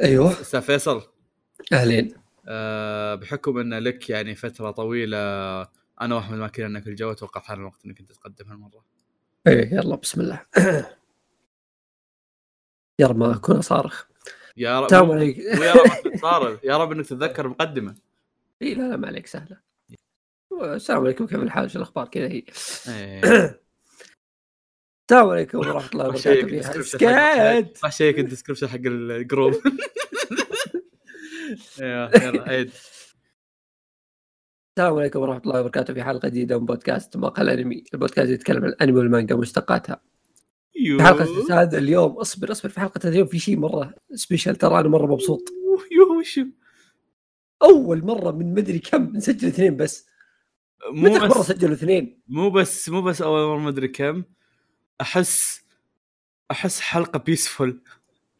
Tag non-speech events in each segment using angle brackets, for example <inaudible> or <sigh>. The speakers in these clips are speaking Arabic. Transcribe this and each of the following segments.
أيوه. أستاذ فيصل. أهلين. أه بحكم إن لك يعني فترة طويلة أنا واحمد ما كنا في الجو أتوقع حان الوقت إنك أنت تقدم هالمرة. إيه يلا بسم الله. <clears throat> يا رب ما أكون صارخ. يا رب. عليكم <laughs> ويا رب صار يا رب إنك تتذكر المقدمه اي لا لا ما عليك سهلة. السلام عليكم كيف الحال؟ شو الأخبار؟ كذا هي. إيه. <clears throat> السلام عليكم ورحمة <laughs> الله وبركاته. سكات راح شيك ال description حق الجروب. <laughs> يلا عيد. السلام عليكم ورحمة الله وبركاته. في حلقة جديدة من بودكاست مقال انمي البودكاست يتكلم عن الأنمي والمانجا ومشتقاتها. في حلقة هذا اليوم اصبر اصبر. في حلقة اليوم في شيء مرة special ترى أنا مرة مبسوط. يوه أول مرة من مدري كم نسجل اثنين بس. مو متى مرة بس سجلوا اثنين؟ مو بس مو بس أول مرة ما ادري كم. أحس أحس حلقة peaceful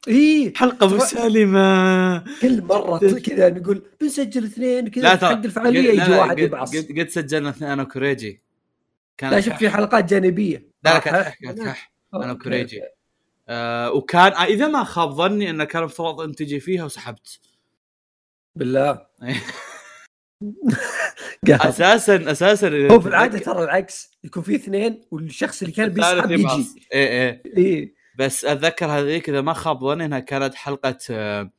إي. حلقة مسالمة. كل مرة كذا نقول بنسجل اثنين كذا حق الفعالية يجي لا، واحد يبعص. قد, قد سجلنا اثنين أنا وكوريجي. كان لا شوف في حلقات جانبية. لا لا آه، كانت كح أنا وكوريجي. okay. آه وكان آه إذا ما خاب ظني انه كان المفترض ان تجي فيها وسحبت. بالله. <laughs> <laughs> أساسا أساسا. هو في العادة ترى العكس. يكون في اثنين والشخص اللي كان بيسحب يجي. إيه اي بس أتذكر هذيك إذا ما خاب ظني إنها كانت حلقة آه،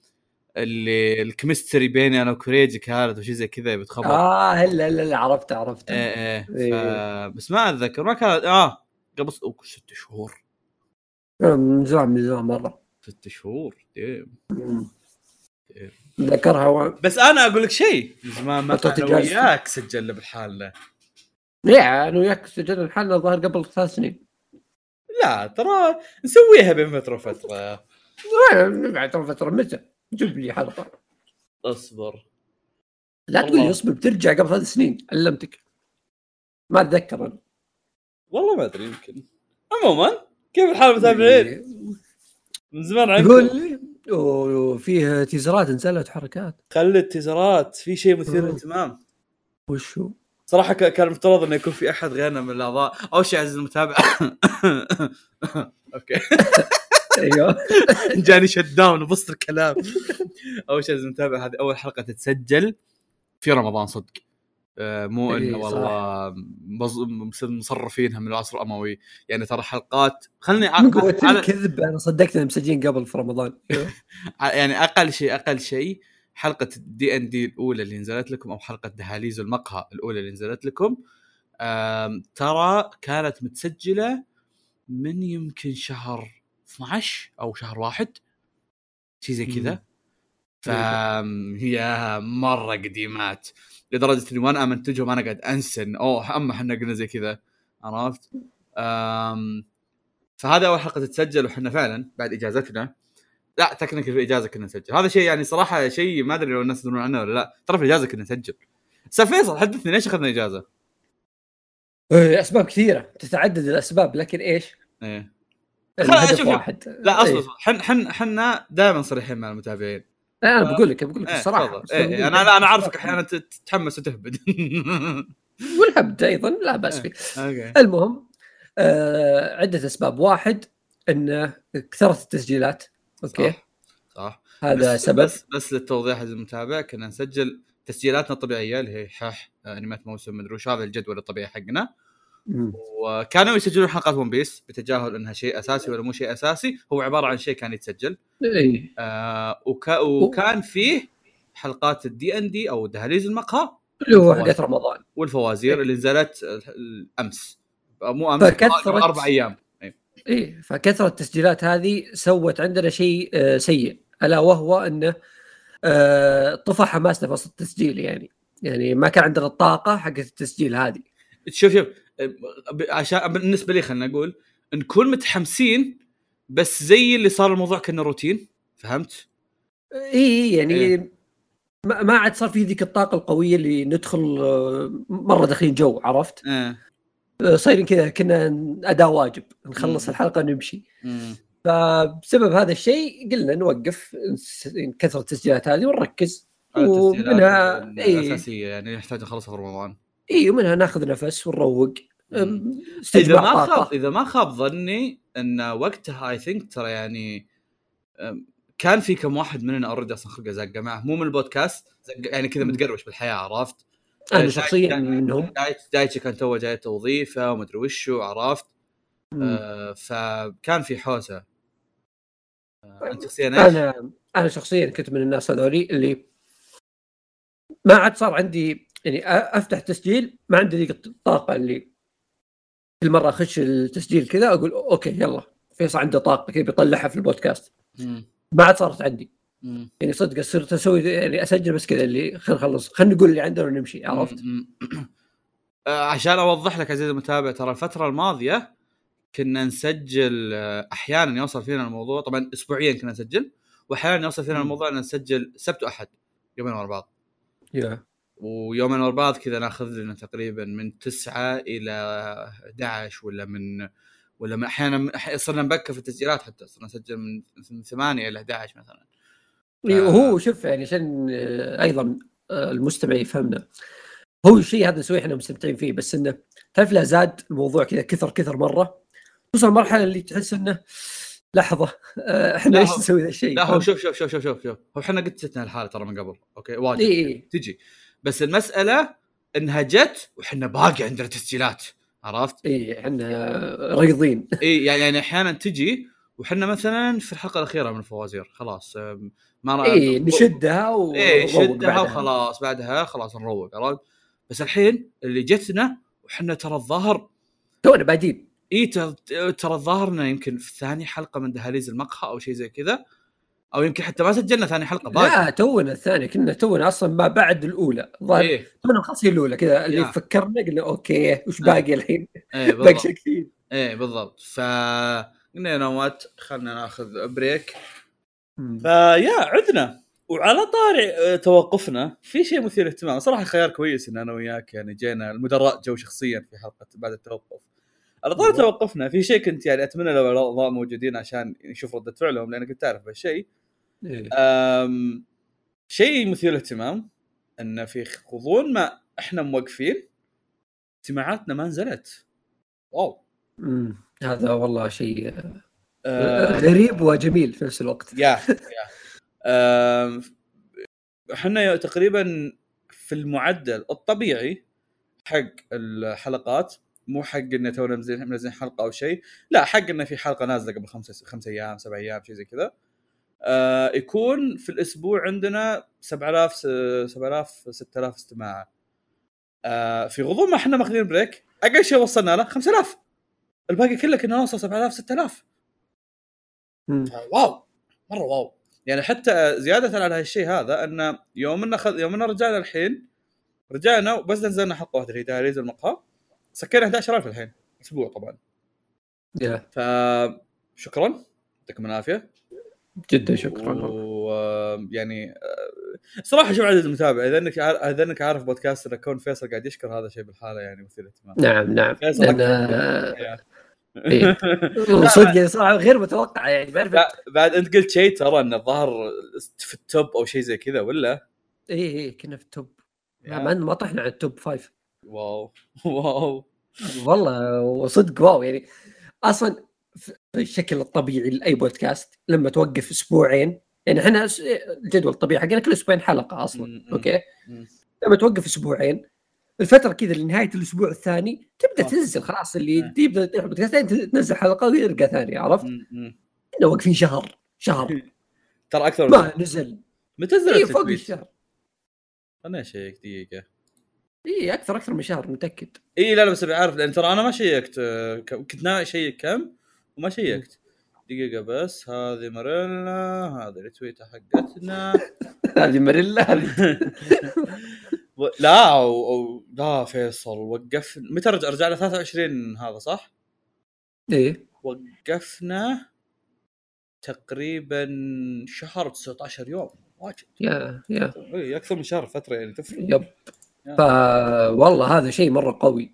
اللي الكيمستري بيني أنا وكوريجي كانت وشي زي كذا بتخبط. آه هلا هلا عرفت عرفت. إيه إيه. ف... إيه. بس ما أتذكر ما كانت آه قبل ست شهور. آه، من زمان من زمان مرة. ست شهور ديم. ذكرها و... بس أنا أقول لك شيء زمان ما فترة أنا إجازتي. وياك سجلنا بالحالة يا أنا وياك سجلنا الحلقة الظاهر قبل ثلاث سنين. لا ترى نسويها بين فترة وفترة. بعد ترى فتره متى؟ جيب لي حلقة. اصبر. لا تقول. لي اصبر بترجع قبل ثلاث سنين علمتك. ما أتذكر أنا. والله ما أدري يمكن. عموما كيف الحال متابعين؟ من زمان عنكم وفيه تيزرات نزلت حركات. خلي التيزرات في شيء مثير. للاهتمام. وش هو؟ صراحة كان المفترض إنه يكون في أحد غيرنا من الأعضاء، أول شيء عزيزي المتابع. <coughs> okay. <laughs> أيوه. <laughs> جاني shut down وبسط الكلام. أول شيء عزيزي المتابع هذه أول حلقة تتسجل في رمضان صدق. مو إيه، إنه والله مص- مصرفينها من العصر الأموي. يعني ترى حلقات خلني من قوة على- الكذب أنا صدقت إنهم مسجلين قبل في رمضان. أيوه. <laughs> يعني أقل شيء أقل شيء حلقة الدي ان دي الأولى اللي نزلت لكم أو حلقة دهاليز المقهى الأولى اللي نزلت لكم ترى كانت متسجلة من يمكن شهر 12 أو شهر واحد. شيء زي كذا. فهي مرة قديمات. لدرجة إني وأنا امنتجهم أنا قاعد انسى إن أوه أما إحنا قلنا زي كذا. عرفت؟ فهذا أول حلقة تتسجل وحنا فعلا بعد إجازتنا. لا تكنيكال في الإجازة كنا نسجل. هذا شيء يعني صراحة شيء ما أدري لو الناس يدرون عنه ولا لا. ترى في الإجازة كنا نسجل. أستاذ فيصل حدثني ليش أخذنا إجازة؟ إيه، أسباب كثيرة. تتعدد الأسباب لكن إيش؟ إيه. الهدف واحد. لا إيه. أصبر. حن حن حنا دائما صريحين مع المتابعين. إيه، أنا بقول لك بقول لك إيه، الصراحه. بس إيه إيه، أنا لا أنا عارفك أسباب أحيانا تتحمس وتهبد. <laughs> والهبد أيضا لا بأس فيه. okay. المهم آه عدة أسباب. واحد إن كثرت التسجيلات. okay؟ صح, صح. هذا بس سبب. بس, بس للتوضيح عزيزي المتابع كنا نسجل تسجيلاتنا الطبيعية اللي هي حح انميات موسم مدري وش هذا الجدول الطبيعي حقنا. وكانوا يسجلون حلقات One Piece بتجاهل انها شيء أساسي ولا مو شيء أساسي. هو عبارة عن شيء كان يتسجل. اي آه وكا وكان فيه حلقات الدي ان دي أو دهاليز المقهى. اللي هو حقت رمضان. والفوازير إيه. اللي نزلت الأمس. مو أمس فكثرت- أربع أيام. إيه. اي فكثرة التسجيلات هذه سوت عندنا شيء آه سيء. ألا وهو إنه آه طفى حماسنا في وسط التسجيل يعني. يعني ما كان عندنا الطاقة حقت التسجيل هذه. شوف شوف. عشان بالنسبة لي خلينا نقول نكون متحمسين بس زي اللي صار الموضوع كأنه روتين فهمت؟ إي يعني إيه. ما ما عاد صار في ذيك الطاقة القوية اللي ندخل آه، مرة داخلين جو عرفت؟ إيه آه، صايرين كذا كنا أداء واجب نخلص مم. الحلقة نمشي مم. فبسبب هذا الشيء قلنا نوقف كثرة التسجيلات هذه ونركز ومنها الأساسية يعني نحتاج نخلصها في رمضان إي ومنها ناخذ نفس ونروق إذا استجماع ما خاب إذا ما خاب ظني إن وقتها I think ترى يعني كان في كم واحد مننا already أصلا خلقه زقه معه مو من البودكاست يعني كذا مم. متقربش بالحياة عرفت؟ أنا داي- شخصيا منهم دايتشي كان توه جاي توظيفة ومدري وشو عرفت؟ آه فكان في حوسة آه أنت شخصيا؟ أنا أنا شخصيا كنت من الناس هذولي اللي ما عاد صار عندي يعني أفتح تسجيل ما عندي ذيك الطاقه اللي كل مرة أخش التسجيل كذا أقول أوكي يلا فيصل عنده طاقة كذا بيطلعها في البودكاست. ما عاد صارت عندي مم. يعني صدق صرت أسوي يعني أسجل بس كذا اللي خلينا نخلص خلينا نقول اللي عندنا ونمشي عرفت؟ <clears throat> آه، عشان أوضح لك عزيزي المتابع ترى الفترة الماضية كنا نسجل آه، أحيانا يوصل فينا الموضوع طبعا اسبوعيا كنا نسجل وأحيانا يوصل فينا. الموضوع إن نسجل سبت وأحد يومين ورا بعض يا ويومين ورا بعض كذا ناخذ لنا تقريبا من 9 إلى 11 ولا من ولا من أحيانا صرنا نبكر في التسجيلات حتى صرنا نسجل من من 8 إلى 11 مثلا. إيه، وهو شوف يعني عشان آه، أيضا آه، المستمع يفهمنا. هو الشيء هذا نسويه إحنا مستمتعين فيه بس إنه تعرف لا زاد الموضوع كذا كثر كثر مرة. توصل المرحله اللي تحس إنه لحظة آه، إحنا إيش هو- نسوي ذا الشيء؟ لا هو شوف شوف شوف شوف شوف شوف هو إحنا قد جتنا الحالة ترى من قبل okay؟ واجد. اي اي تجي. بس المسألة إنها جت وحنا باقي عندنا تسجيلات عرفت؟ اي إحنا ريضين اي يعني يعني أحيانا تجي وحنا مثلا في الحلقة الأخيرة من الفوازير خلاص ما را- اي نشدها و إيه ونروق شدها بعدها. وخلاص بعدها خلاص نروق عرفت؟ بس الحين اللي جتنا وحنا ترى الظاهر تونا بادين اي ترى ترى الظاهر إنه يمكن في ثاني حلقة من دهاليز المقهى أو شيء زي كذا أو يمكن حتى ما سجلنا ثاني حلقة باقي. لا تونا الثانية كنا تونا أصلا ما بعد الأولى. الظاهر إيه. تونا مخلصين الأولى كذا اللي يا. فكرنا قلنا okay وش آه. باقي الحين؟ إيه باقي شيء كثير إيه بالضبط. ف قلنا نوات خلنا ناخذ بريك. فيا عدنا. وعلى طاري آه، توقفنا. في شيء مثير اهتمام صراحة خيار كويس إن أنا وياك يعني جينا المدراء جو شخصيا في حلقة بعد التوقف. على طاري. توقفنا. في شيء كنت يعني أتمنى لو الأعضاء موجودين عشان نشوف ردة فعلهم لأن كنت أعرف بهالشيء. إيه. شيء مثير للاهتمام إن في غضون ما إحنا موقفين اجتماعاتنا ما نزلت. واو. مم. هذا والله شيء أه، غريب وجميل في نفس الوقت. يا يا. أم، إحنا تقريبا في المعدل الطبيعي حق الحلقات مو حق إنه تونا منزلين حلقة أو شيء لا حق إنه في حلقة نازلة قبل خمسة خمسة أيام سبع أيام شيء زي كذا. آه يكون في الأسبوع عندنا 7000 س- 7000 6000 استماع. آه في غضون ما إحنا ماخذين break أقل شيء وصلنا له 5000 الباقي كله كنا نوصل 7000 6000 مم. wow مرة wow. يعني حتى زيادة على هالشيء هذا أن يوم ان خذ يوم ان رجعنا الحين رجعنا وبس نزلنا حلقه واحدة اللي هي دهاليز المقهى سكينا 11000 الحين أسبوع طبعا. يا فشكرا يعطيكم العافية. جدا شكرا ويعني صراحة شوف عدد المتابع. إذا إنك إذا إنك عارف بودكاست كون فيصل قاعد يشكر هذا شيء بالحالة يعني مثير اهتمام نعم نعم. فيصل لأن إيه. <laughs> صدق يعني صراحة غير متوقع يعني لا، بعد أنت قلت شيء ترى إن الظاهر في ال top أو شيء زي كذا ولا؟ اي اي إيه، كنا في ال top. ما ما ما طحنا على ال top five. wow. <laughs> wow. والله وصدق wow يعني. أصلا الشكل الطبيعي لأي بودكاست لما توقف أسبوعين يعني إحنا الجدول الطبيعي حقنا كل أسبوعين حلقة أصلا. أوكي. لما توقف أسبوعين الفترة كذا لنهاية الأسبوع الثاني تبدأ. تنزل خلاص اللي آه. تبدأ تفتح بودكاستين تنزل حلقة ويرجع ثانية عرفت؟ إحنا واقفين شهر شهر <laughs> ترى أكثر ما نزل متى اي نزلت فوق؟ الشهر خلنا اشيك دقيقة اي أكثر أكثر من شهر متأكد اي لا لا بس أعرف لأن ترى أنا ما شيكت آه، كنت ناوي أشيك كم وما شيكت. دقيقة بس هذه ماريلا هذه التويتة حقتنا. <laughs> هذه ماريلا هذه. <laughs> لا أو... أو... لا فيصل وقف متى رجع رجعنا 23 هذا صح؟ إيه. وقفنا تقريبا شهر 19 يوم. واجد. yeah yeah. اي أكثر من شهر فترة يعني تفرق. yep. ف والله هذا شيء مرة قوي.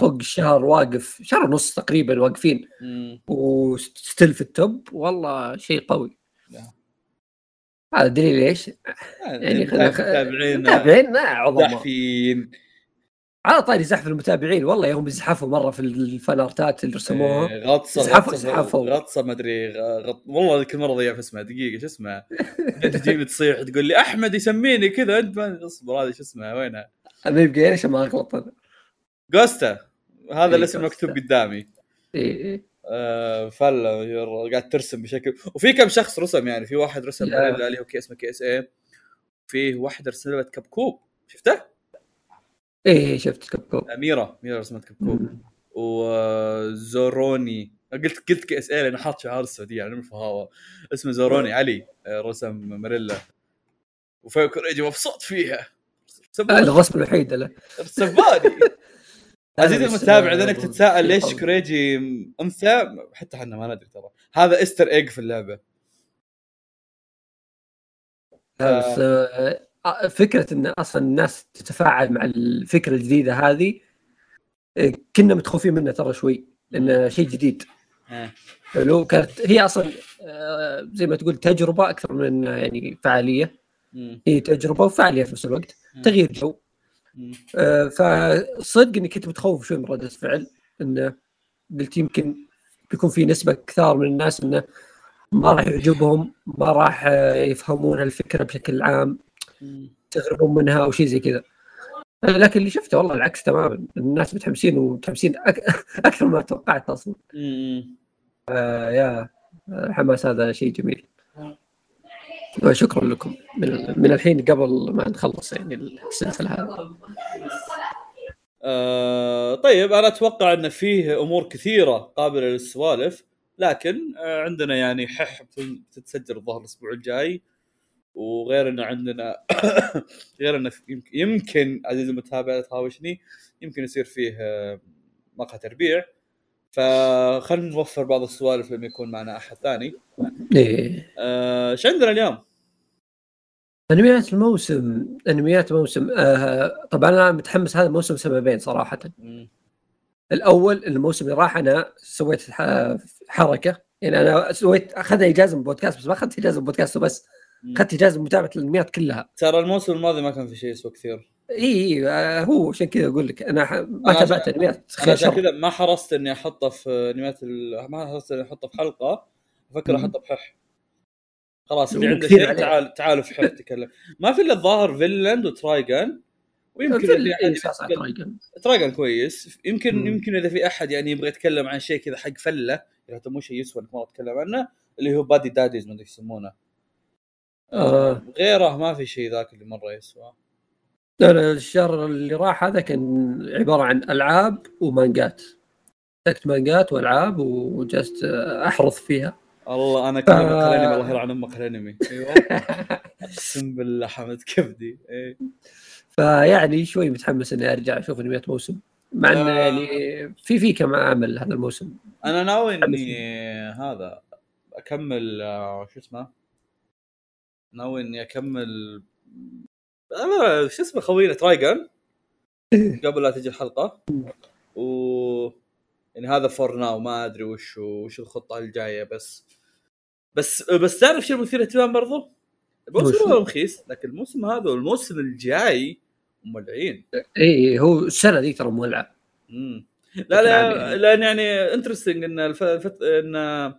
فوق الشهر واقف شهر ونص تقريبا واقفين. و still في ال top. والله شيء قوي. هذا دليل إيش؟ يعني متابعين متابعين. عظماء. ضعفين على طاري زحف المتابعين. والله يوم يزحفوا مرة في الفانارتات اللي رسموها. إيه، غطسة زحفوا- غطسة زحفوا. غطسة ما أدري غط... والله كل مرة ضيع في اسمها دقيقة شو اسمها <laughs> أنت تجيب تصيح تقول لي أحمد يسميني كذا. أنت ما أصبر هذه شو اسمها وينها ما يبقى ما اغلط أنا جوستا. هذا إيه، الاسم. مكتوب قدامي. اي اي آه ير- قاعد ترسم بشكل. وفي كم شخص رسم يعني؟ في واحد رسم. اللي عليه كي اسمه كي إس اي في واحدة رسمت كبكوب شفته؟ اي شفت كبكوب اميره اميره رسمت كبكوب وزوروني قلت قلت كي إس اي لأنه حاط شعار السعودية يعني من الفهاوه اسمه زوروني علي. آه، رسم ماريلا. وفيكوريجي مبسوط فيها. الرسم الوحيد له. سباني عزيزي المتابع إذا إنك تتساءل ليش قول. كوريجي أنثى حتى إحنا ما ندري ترى هذا إستر إيج في اللعبة بس آه، فكرة إن أصلا الناس تتفاعل مع الفكرة الجديدة هذه آه، كنا متخوفين منها ترى شوي لأنه شيء جديد آه. حلو كانت هي أصلا آه، زي ما تقول تجربة أكثر من يعني فعالية. هي تجربة وفعالية في نفس الوقت. تغيير جو. آه، فصدق إني كنت متخوف شوي من رده الفعل إنه قلت يمكن بيكون في نسبة كثار من الناس إنه ما راح يعجبهم ما راح آه، يفهمون الفكرة بشكل عام مم. تغربون منها أو شيء زي كذا آه، لكن اللي شفته والله العكس تماما الناس متحمسين ومتحمسين أك... <laughs> أكثر ما توقعت أصلا. آه يا آه، الحماس هذا شيء جميل وشكرا لكم. من, من الحين قبل ما نخلص يعني السلسلة هذه. آه طيب أنا أتوقع إن فيه أمور كثيرة قابلة للسوالف لكن آه عندنا يعني حح بتتسجل الظاهر الأسبوع الجاي وغير انه عندنا <coughs> غير انه يمكن عزيزي المتابع لا تهاوشني يمكن يصير فيه آه، مقهى تربيع. فخلنا نوفر بعض السوالف لما يكون معنا أحد ثاني. إيه. آه، إيش عندنا اليوم؟ أنميات الموسم أنميات موسم آه طبعا أنا متحمس هذا الموسم سببين صراحة. مم. الأول الموسم اللي راح أنا سويت حركة. يعني أنا سويت أخذت إجازة من البودكاست بس ما أخذت إجازة من البودكاست وبس مم. أخذت إجازة من متابعة الأنميات كلها. ترى الموسم الماضي ما كان في شيء يسوى كثير. إي آه هو عشان كذا أقول لك أنا ما أنا تابعت أنميات أنا عشان كذا ما حرصت إني أحطه في أنميات ال... ما حرصت إني أحطه في حلقة. أفكر. أحطه بحح خلاص اللي عنده شيء. تعال تعالوا في حح تكلم <laughs> ما في إلا الظاهر فينلاند وترايجان ويمكن يتكلم- ترايجن. ترايجان كويس يمكن مم. يمكن إذا في أحد يعني يبغى يتكلم عن شيء كذا حق فلة يعني مو شيء يسوى إنك مره تتكلم عنه اللي هو بادي داديز ما أدري يسمونه آه. غيره ما في شيء ذاك اللي مرة يسوى لا لا الشهر اللي راح هذا كان عبارة عن ألعاب ومانجات مسكت مانجات وألعاب وجلست احرث فيها الله أنا كلمه آه. الانمي الله يلعن أمك الأنمي. <laughs> أيوه. أقسم بالله حمد كبدي. إيه. فيعني شوي متحمس إني أرجع أشوف أنميات موسم مع انه آه. يعني في في كم عمل هذا الموسم. أنا ناوي إني هذا أكمل آه، شو اسمه؟ ناوي إني أكمل آه، شو اسمه خوينا ترايجن. <laughs> قبل لا تجي الحلقة. <laughs> و يعني هذا for now ما أدري وش وش الخطة الجاية بس بس بس تعرف شو مثير اهتمام برضو؟ الموسم؟ هذا رخيص لكن الموسم هذا والموسم الجاي مولعين اي هو السنة ذي ترى مولعه مم. لا لا يعني. لأن يعني انترستنج إن الف... الفت... إن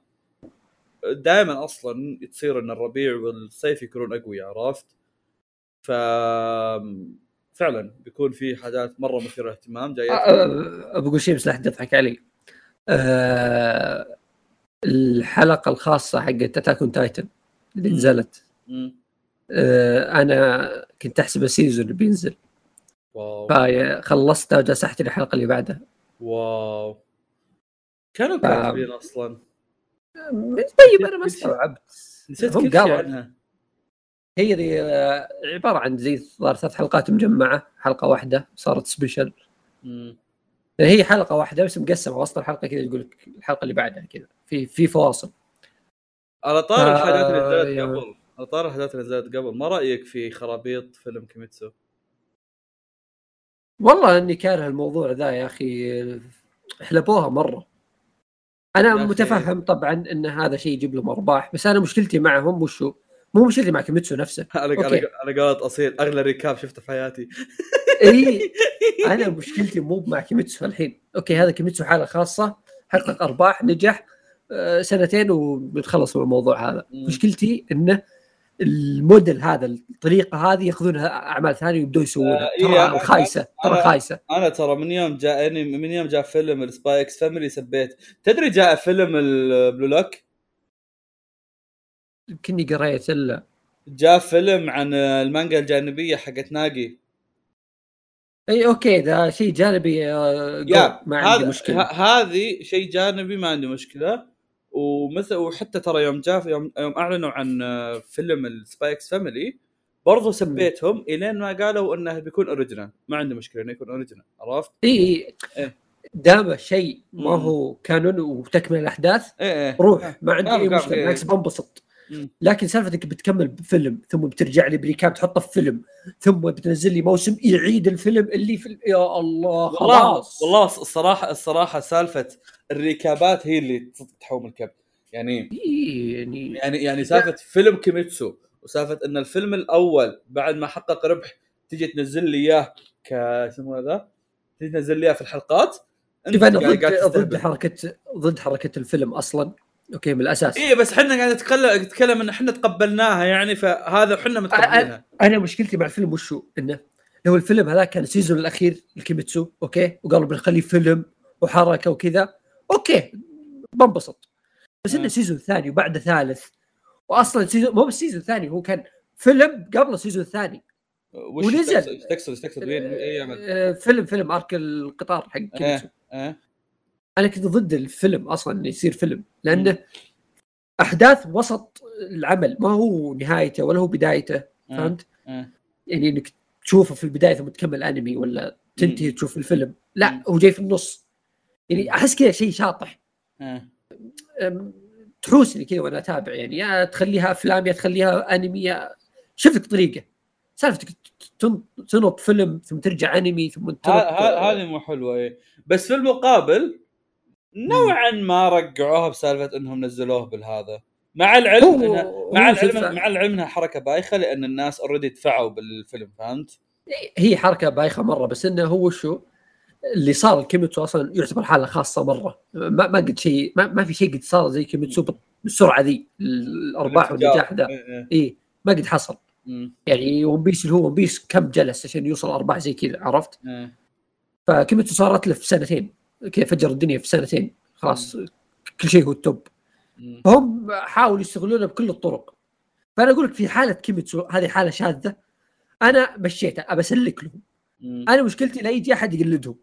دائما أصلا تصير إن الربيع والصيف يكونون أقوياء عرفت؟ ف فعلا بيكون في حاجات مرة مثيرة اهتمام جاية أه، بقول شيء بس لا حد يضحك علي أه الحلقة الخاصة حقت اتاك تايتن اللي. نزلت. أه أنا كنت أحسب ال season اللي بينزل. واو. فخلصتها وجلست احتري الحلقة اللي بعدها. واو. كانوا ف- كاتبين أصلا. طيب أنا ما استوعبت. نسيت كل شيء عنها. هي ذي آه، عبارة عن زي ثلاث حلقات مجمعة. حلقة واحدة صارت special. هي حلقة واحدة بس مقسمة وسط الحلقة كذا يقول لك الحلقة اللي بعدها كذا. في في فواصل. على طار آه، الحاجات اللي نزلت قبل. على طار الحاجات اللي نزلت قبل. ما رأيك في خرابيط فيلم كيميتسو؟ والله إني كاره الموضوع ذا يا أخي. حلبوها مرة. أنا. متفهم طبعا إن هذا شيء يجيب لهم أرباح بس أنا مشكلتي معهم وشو؟ مو مشكلتي مع كيميتسو نفسه. <laughs> أنا. أنا قالت أصيل أغلى recap شفته في حياتي. <laughs> إي. <laughs> أنا مشكلتي مو مع كيميتسو الحين. أوكي هذا كيميتسو حالة خاصة حقق أرباح نجح آه، سنتين وبنخلص من الموضوع هذا. مشكلتي إنه الموديل هذا الطريقة هذه يأخذونها أعمال ثانية ويبدوا يسوونها. آه، إيه، ترى أنا- خايسة ترى خايسة. أنا ترى من يوم جاءني من يوم جاء فيلم السباي إكس فاميلي سبيت. تدري جاء فيلم البلو لوك كني قريت الا جاء فيلم عن المانجا الجانبية حقت ناجي إي أوكي ده شيء جانبي آه، يا ما عندي هذا- مشكلة هذه شيء جانبي ما عندي مشكلة ومثل وحتى ترى يوم جاء يوم يوم أعلنوا عن آه، فيلم السباي إكس فاميلي برضو سبيتهم إلين ما قالوا إنه بيكون original ما عندي مشكلة إنه يكون original عرفت؟ إي إي إيه. دام الشيء ما. هو canon وتكمل الأحداث إيه إيه روح ما عندي أي مشكلة إيه. بالعكس بنبسط. لكن سالفة إنك بتكمل بفيلم ثم بترجع لي ب recap تحطه في فيلم ثم بتنزل لي موسم يعيد الفيلم اللي في يا الله والله خلاص. والله الصراحة الصراحة سالفة الريكابات هي اللي تحوم الكب. يعني إيه يعني يعني يعني سالفة فيلم كيميتسو وسالفة إن الفيلم الأول بعد ما حقق ربح تجي تنزل لي إياه ك اسمه ذا تجي تنزل لي إياه في الحلقات؟ قاعد- ضد ضد. حركة ضد حركة الفيلم أصلا. أوكي من الاساس إيه بس إحنا قاعد نتكلم نتكلم إن إحنا تقبلناها يعني فهذا إحنا متقبلينها. أنا مشكلتي مع الفيلم وشو؟ إنه لو الفيلم هذا كان ال season الأخير الكيميتسو أوكي؟ وقالوا بنخليه فيلم وحركة وكذا أوكي بنبسط. بس إنه. season ثاني وبعده ثالث. واصلا season مو بس season ثاني هو كان فيلم قبل ال season الثاني. ونزل. تقصد- إيش تقصد إيش تقصد يعمل آه، فيلم فيلم arc القطار حق كيميتسو. إيه. أنا كنت ضد الفيلم أصلا إنه يصير فيلم لأنه أحداث وسط العمل ما هو نهايته ولا هو بدايته فهمت؟ إيه. يعني إنك تشوفه في البداية ثم تكمل أنمي ولا تنتهي. تشوف الفيلم لا. هو جاي في النص يعني أحس كذا شيء شاطح إيه. تحوسني كذا وأنا أتابع يعني يا تخليها أفلام يا تخليها أنمي يا شوف لك طريقة سالفتك تن- تنط فيلم ثم ترجع أنمي ثم تنط هذه مو حلوة إيه بس في المقابل نوعا ما رقعوها بسالفة إنهم نزلوه بالهذا مع العلم إنها مع العلم مع العلم إنها حركة بايخة لأن الناس already دفعوا بالفيلم فهمت؟ هي حركة بايخة مرة بس إنه هو شو اللي صار الكيميتسو أصلا يعتبر حالة خاصة مرة ما, ما قد شيء ما, ما في شيء قد صار زي كيميتسو بال- بالسرعة ذي الأرباح والنجاح ذا إيه، إيه. اي ما قد حصل مم. يعني ون بيس اللي هو ون بيس كم جلس عشان يوصل أرباح زي كذا عرفت؟ إيه. فكيميتسو صارت له في سنتين كذا فجر الدنيا في سنتين. خلاص كل شيء هو التوب. فهم حاولوا يستغلونه بكل الطرق. فأنا أقول لك في حالة كيميتسو هذه حالة شاذة أنا مشيتها أبى أسلك لهم. أنا مشكلتي لا يجي أحد يقلدهم.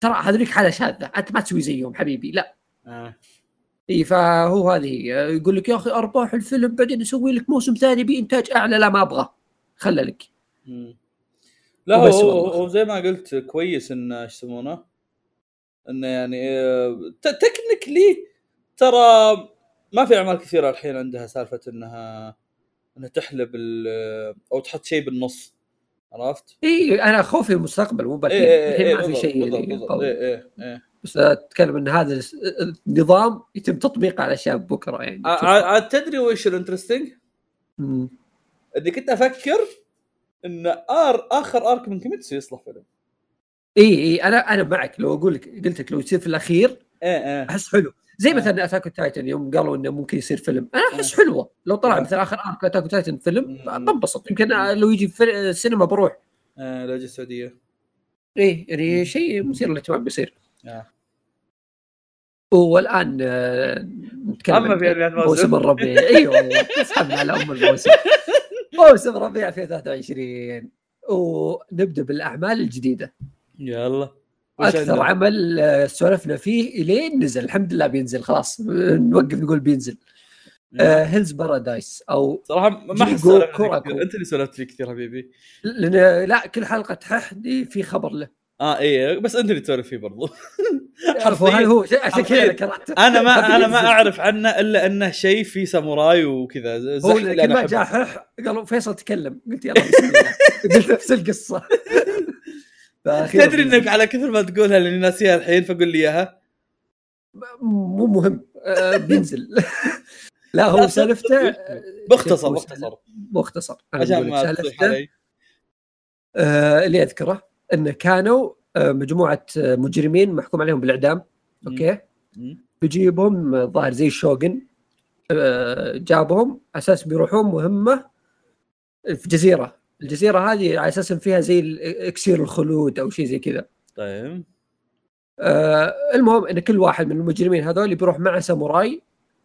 ترى هذوليك حالة شاذة أنت ما تسوي زيهم حبيبي لا. آه. إي فهو هذه. يقول لك يا أخي أرباح الفيلم بعدين نسوي لك موسم ثاني بإنتاج أعلى لا ما أبغى. خله لك. مم. لا هو هو, زي ما قلت كويس انه إيش يسمونه؟ إنه يعني تكنيكلي ترى ما في أعمال كثيرة الحين عندها سالفة إنها إنها تحلب ال- أو تحط شيء بالنص. عرفت؟ اي أنا خوفي المستقبل مو بالحين إيه الحين إيه ما في شيء بالضبط، يعني بس أتكلم إن هذا النظام يتم تطبيقه على أشياء بكرة يعني. عاد تدري وش ال interesting؟ إني كنت أفكر إن arc آخر arc من كيميتسو يصلح فيلم. إي إي أنا أنا معك. لو أقول لك قلت لك لو يصير في الأخير إيه إيه. أحس حلو. زي آه. مثلا Attack Titan يوم قالوا إنه ممكن يصير فيلم أنا أحس حلوة. لو طلع آه. مثلا آخر arc Attack Titan فيلم. بنبسط يمكن لو يجي في السينما بروح. إيه لهجه السعودية. إيه يعني شيء مثير للاهتمام بيصير. آه. والآن آه، نتكلم عن موسم. الربيع. أيوه اسحبنا على أم الموسم <laughs> موسم ربيع 2023 ونبدأ بالأعمال الجديدة. يلا. أكثر؟ عمل آه، سولفنا فيه إلين نزل. الحمد لله بينزل. خلاص نوقف نقول بينزل. آه Hell's Paradise أو صراحة ما. كثير. أنت اللي سولفت فيه كثير حبيبي. لأن لا كل حلقة تحدي في خبر له. آه إيه بس أنت اللي تسولف فيه برضو. <laughs> عرفوا هل هو عشان كذا حرفياً. كرهته أنا ما أنا ما. أعرف عنه إلا أنه شيء في ساموراي وكذا. هو كل ما. جاء قالوا فيصل تكلم. قلت يلا بسم الله. <laughs> <laughs> قلت نفس القصة. تدري إنك على كثر ما تقولها لأني ناسيها الحين فقول لي إياها. مو مهم. آه، بينزل. <laughs> لا هو سالفته آه، باختصر باختصر أنا عشان ما سالفته آه، اللي أذكره انه كانوا آه، مجموعة مجرمين محكوم عليهم بالإعدام. أوكي. بيجيبهم آه، ظاهر زي الشوغن آه، جابهم أساس بيروحون مهمة في جزيرة. الجزيرة هذه على أساس إن فيها زي إكسير الخلود أو شيء زي كذا. طيب. آه، المهم إن كل واحد من المجرمين هذول بيروح مع ساموراي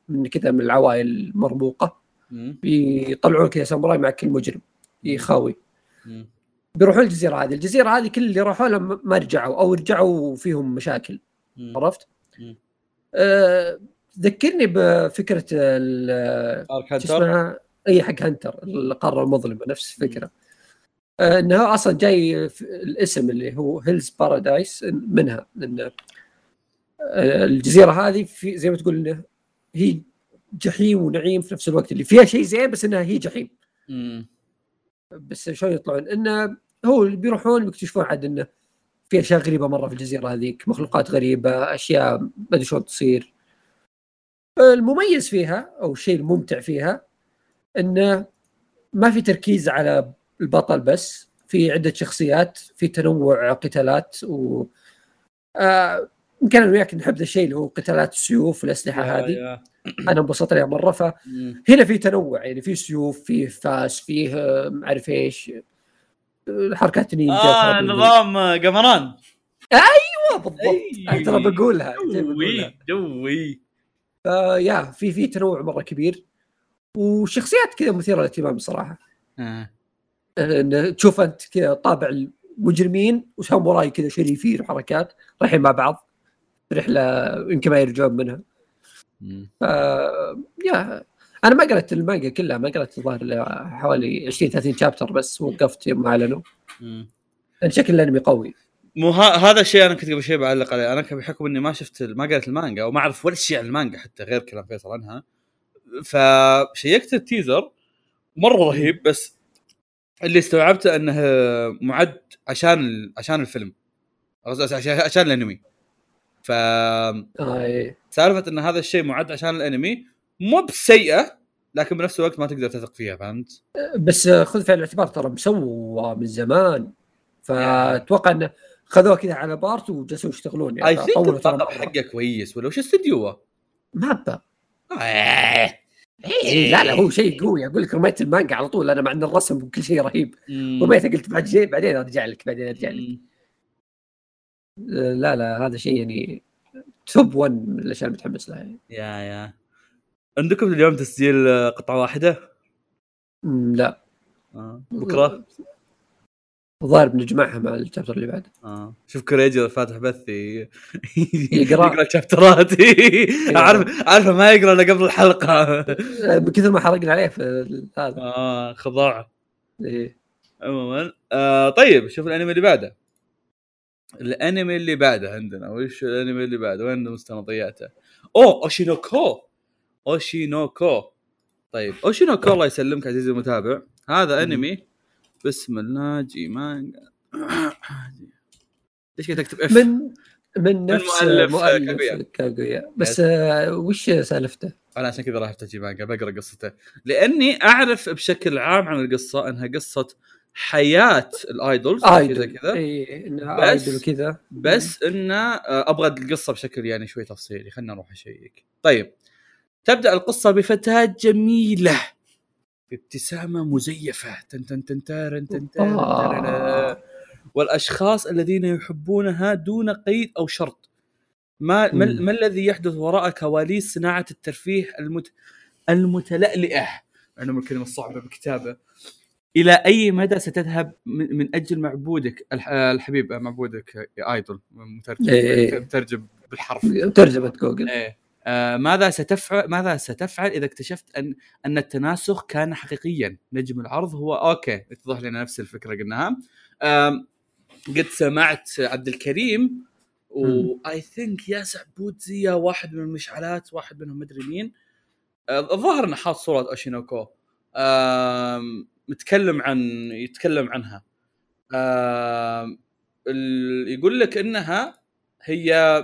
من كذا من العوائل المرموقة. بيطلعون كذا ساموراي مع كل مجرم يخاوي. مم. بيروحون الجزيرة هذه، الجزيرة هذه كل اللي راحوا لها ما- رجعوا أو رجعوا فيهم مشاكل. مم. عرفت؟ أه ذكرني بفكرة ال- اسمها؟ اي حق هنتر القارة المظلمة نفس الفكرة. إنها أصلا جاي في الاسم اللي هو Hell's Paradise منها إن آه، الجزيرة هذه في زي ما تقول إنه هي جحيم ونعيم في نفس الوقت اللي فيها شيء زين بس إنها هي جحيم. بس شلون يطلعون؟ إنه هو اللي بيروحون بيكتشفون عاد إنه في أشياء غريبة مرة في الجزيرة هذيك مخلوقات غريبة أشياء ما أدري شلون تصير. المميز فيها أو الشيء الممتع فيها إنه ما في تركيز على البطل بس في عدة شخصيات في تنوع قتالات و آه، يمكن أنا وياك نحب ذا الشيء اللي هو قتالات السيوف والأسلحة هذه. <clears throat> أنا انبسطت عليها مرة ف مم. هنا في تنوع يعني في سيوف فيه فاس فيه ما أعرف إيش حركات نينجا آه نظام قمران أيوه بالضبط أي. أنا ترى بقولها دوي دوي آه يا في في تنوع مرة كبير وشخصيات كذا مثيرة للاهتمام بصراحه آه. تشوف أنت كذا طابع المجرمين وساموراي كذا شريفين وحركات رايحين مع بعض رحلة يمكن ما يرجعون منها. ف يا أنا ما قرأت المانجا كلها ما قرأت الظاهر حوالي 20 30 شابتر بس وقفت يوم ما أعلنوا. لأن شكل الأنمي قوي. مو ها هذا الشيء أنا كنت قبل شوي بعلق عليه. أنا بحكم إني ما شفت ما قريت المانجا وما أعرف ولا شيء عن المانجا حتى غير كلام فيصل عنها. فشيكت ال teaser مرة رهيب بس اللي استوعبته انه معد عشان عشان الفيلم عشان الانمي ف آه سالفة إن هذا الشيء معد عشان الانمي مو بسيئة لكن بنفس الوقت ما تقدر تثق فيها فهمت؟ بس خذ في الاعتبار ترى مسوى من زمان فأتوقع انه خذوه كذا على part وجلسوا يشتغلون اي يعني think الطاقم مرة. حقه كويس ولا وش استديوه؟ ما آه. إيه لا لا هو شيء قوي أقول لك رميت المانجا على طول أنا مع إن الرسم وكل شيء رهيب مم. رميته قلت بعد شيء بعدين أرجع لك بعدين أرجع لك. آه، لا لا هذا شيء يعني توب 1 من الأشياء اللي متحمس لها يعني. يا يا عندكم اليوم تسجيل آه، قطعة واحدة؟ لا آه. بكرة؟ الظاهر بنجمعها مع ال chapter اللي بعده. آه. شوف كوريجي فاتح بث ي- يقرأ. <laughs> يقرأ. شابترات عارف عارفه ما يقرأ إلا قبل الحلقة. بكثر ما حرقنا عليه في هذا. آه خضاع. إيه. عموما آه طيب شوف الأنمي اللي بعده. الأنمي اللي بعده عندنا. وش الأنمي اللي بعده؟ وين مستنطياته أوه أوشينوكو. أوشينوكو. طيب أوشينوكو الله يسلمك عزيزي المتابع. هذا أنمي بسم الله جي مانجا. <coughs> ليش قاعد تكتب F؟ من من نفس مؤلف مؤلف كاغويا. بس آه، وش سالفته؟ أنا عشان كذا راح أفتح مانجا بقرأ قصته. لأني أعرف بشكل عام عن القصة أنها قصة حياة ال idols كذا كذا. إي idol وكذا. بس انه آه، أبغى القصة بشكل يعني شوي تفصيلي خلينا نروح أشيك. طيب تبدأ القصة بفتاة جميلة. بابتسامه مزيفة تن تن تن تن ترنن. آه. والأشخاص الذين يحبونها دون قيد أو شرط ما ما. ما الذي يحدث وراء كواليس صناعة الترفيه المت... المتلألئة عندهم الكلمة الصعبة بالكتابه إلى أي مدى ستذهب من, من أجل معبودك الح... الحبيب معبودك أيدول مترجم إيه. مترجم بالحرف ترجمه جوجل إيه ماذا ستفعل ماذا ستفعل إذا اكتشفت ان أن التناسخ كان حقيقيا؟ نجم العرض هو أوكي اتضح لنا نفس الفكرة قلناها. قد سمعت عبد الكريم واي ثينك ياسع بوتزي واحد من المشعلات واحد منهم مدري مين. آه، الظاهر إنه حاط صورة أوشينوكو. متكلم عن يتكلم عنها. يقول لك إنها هي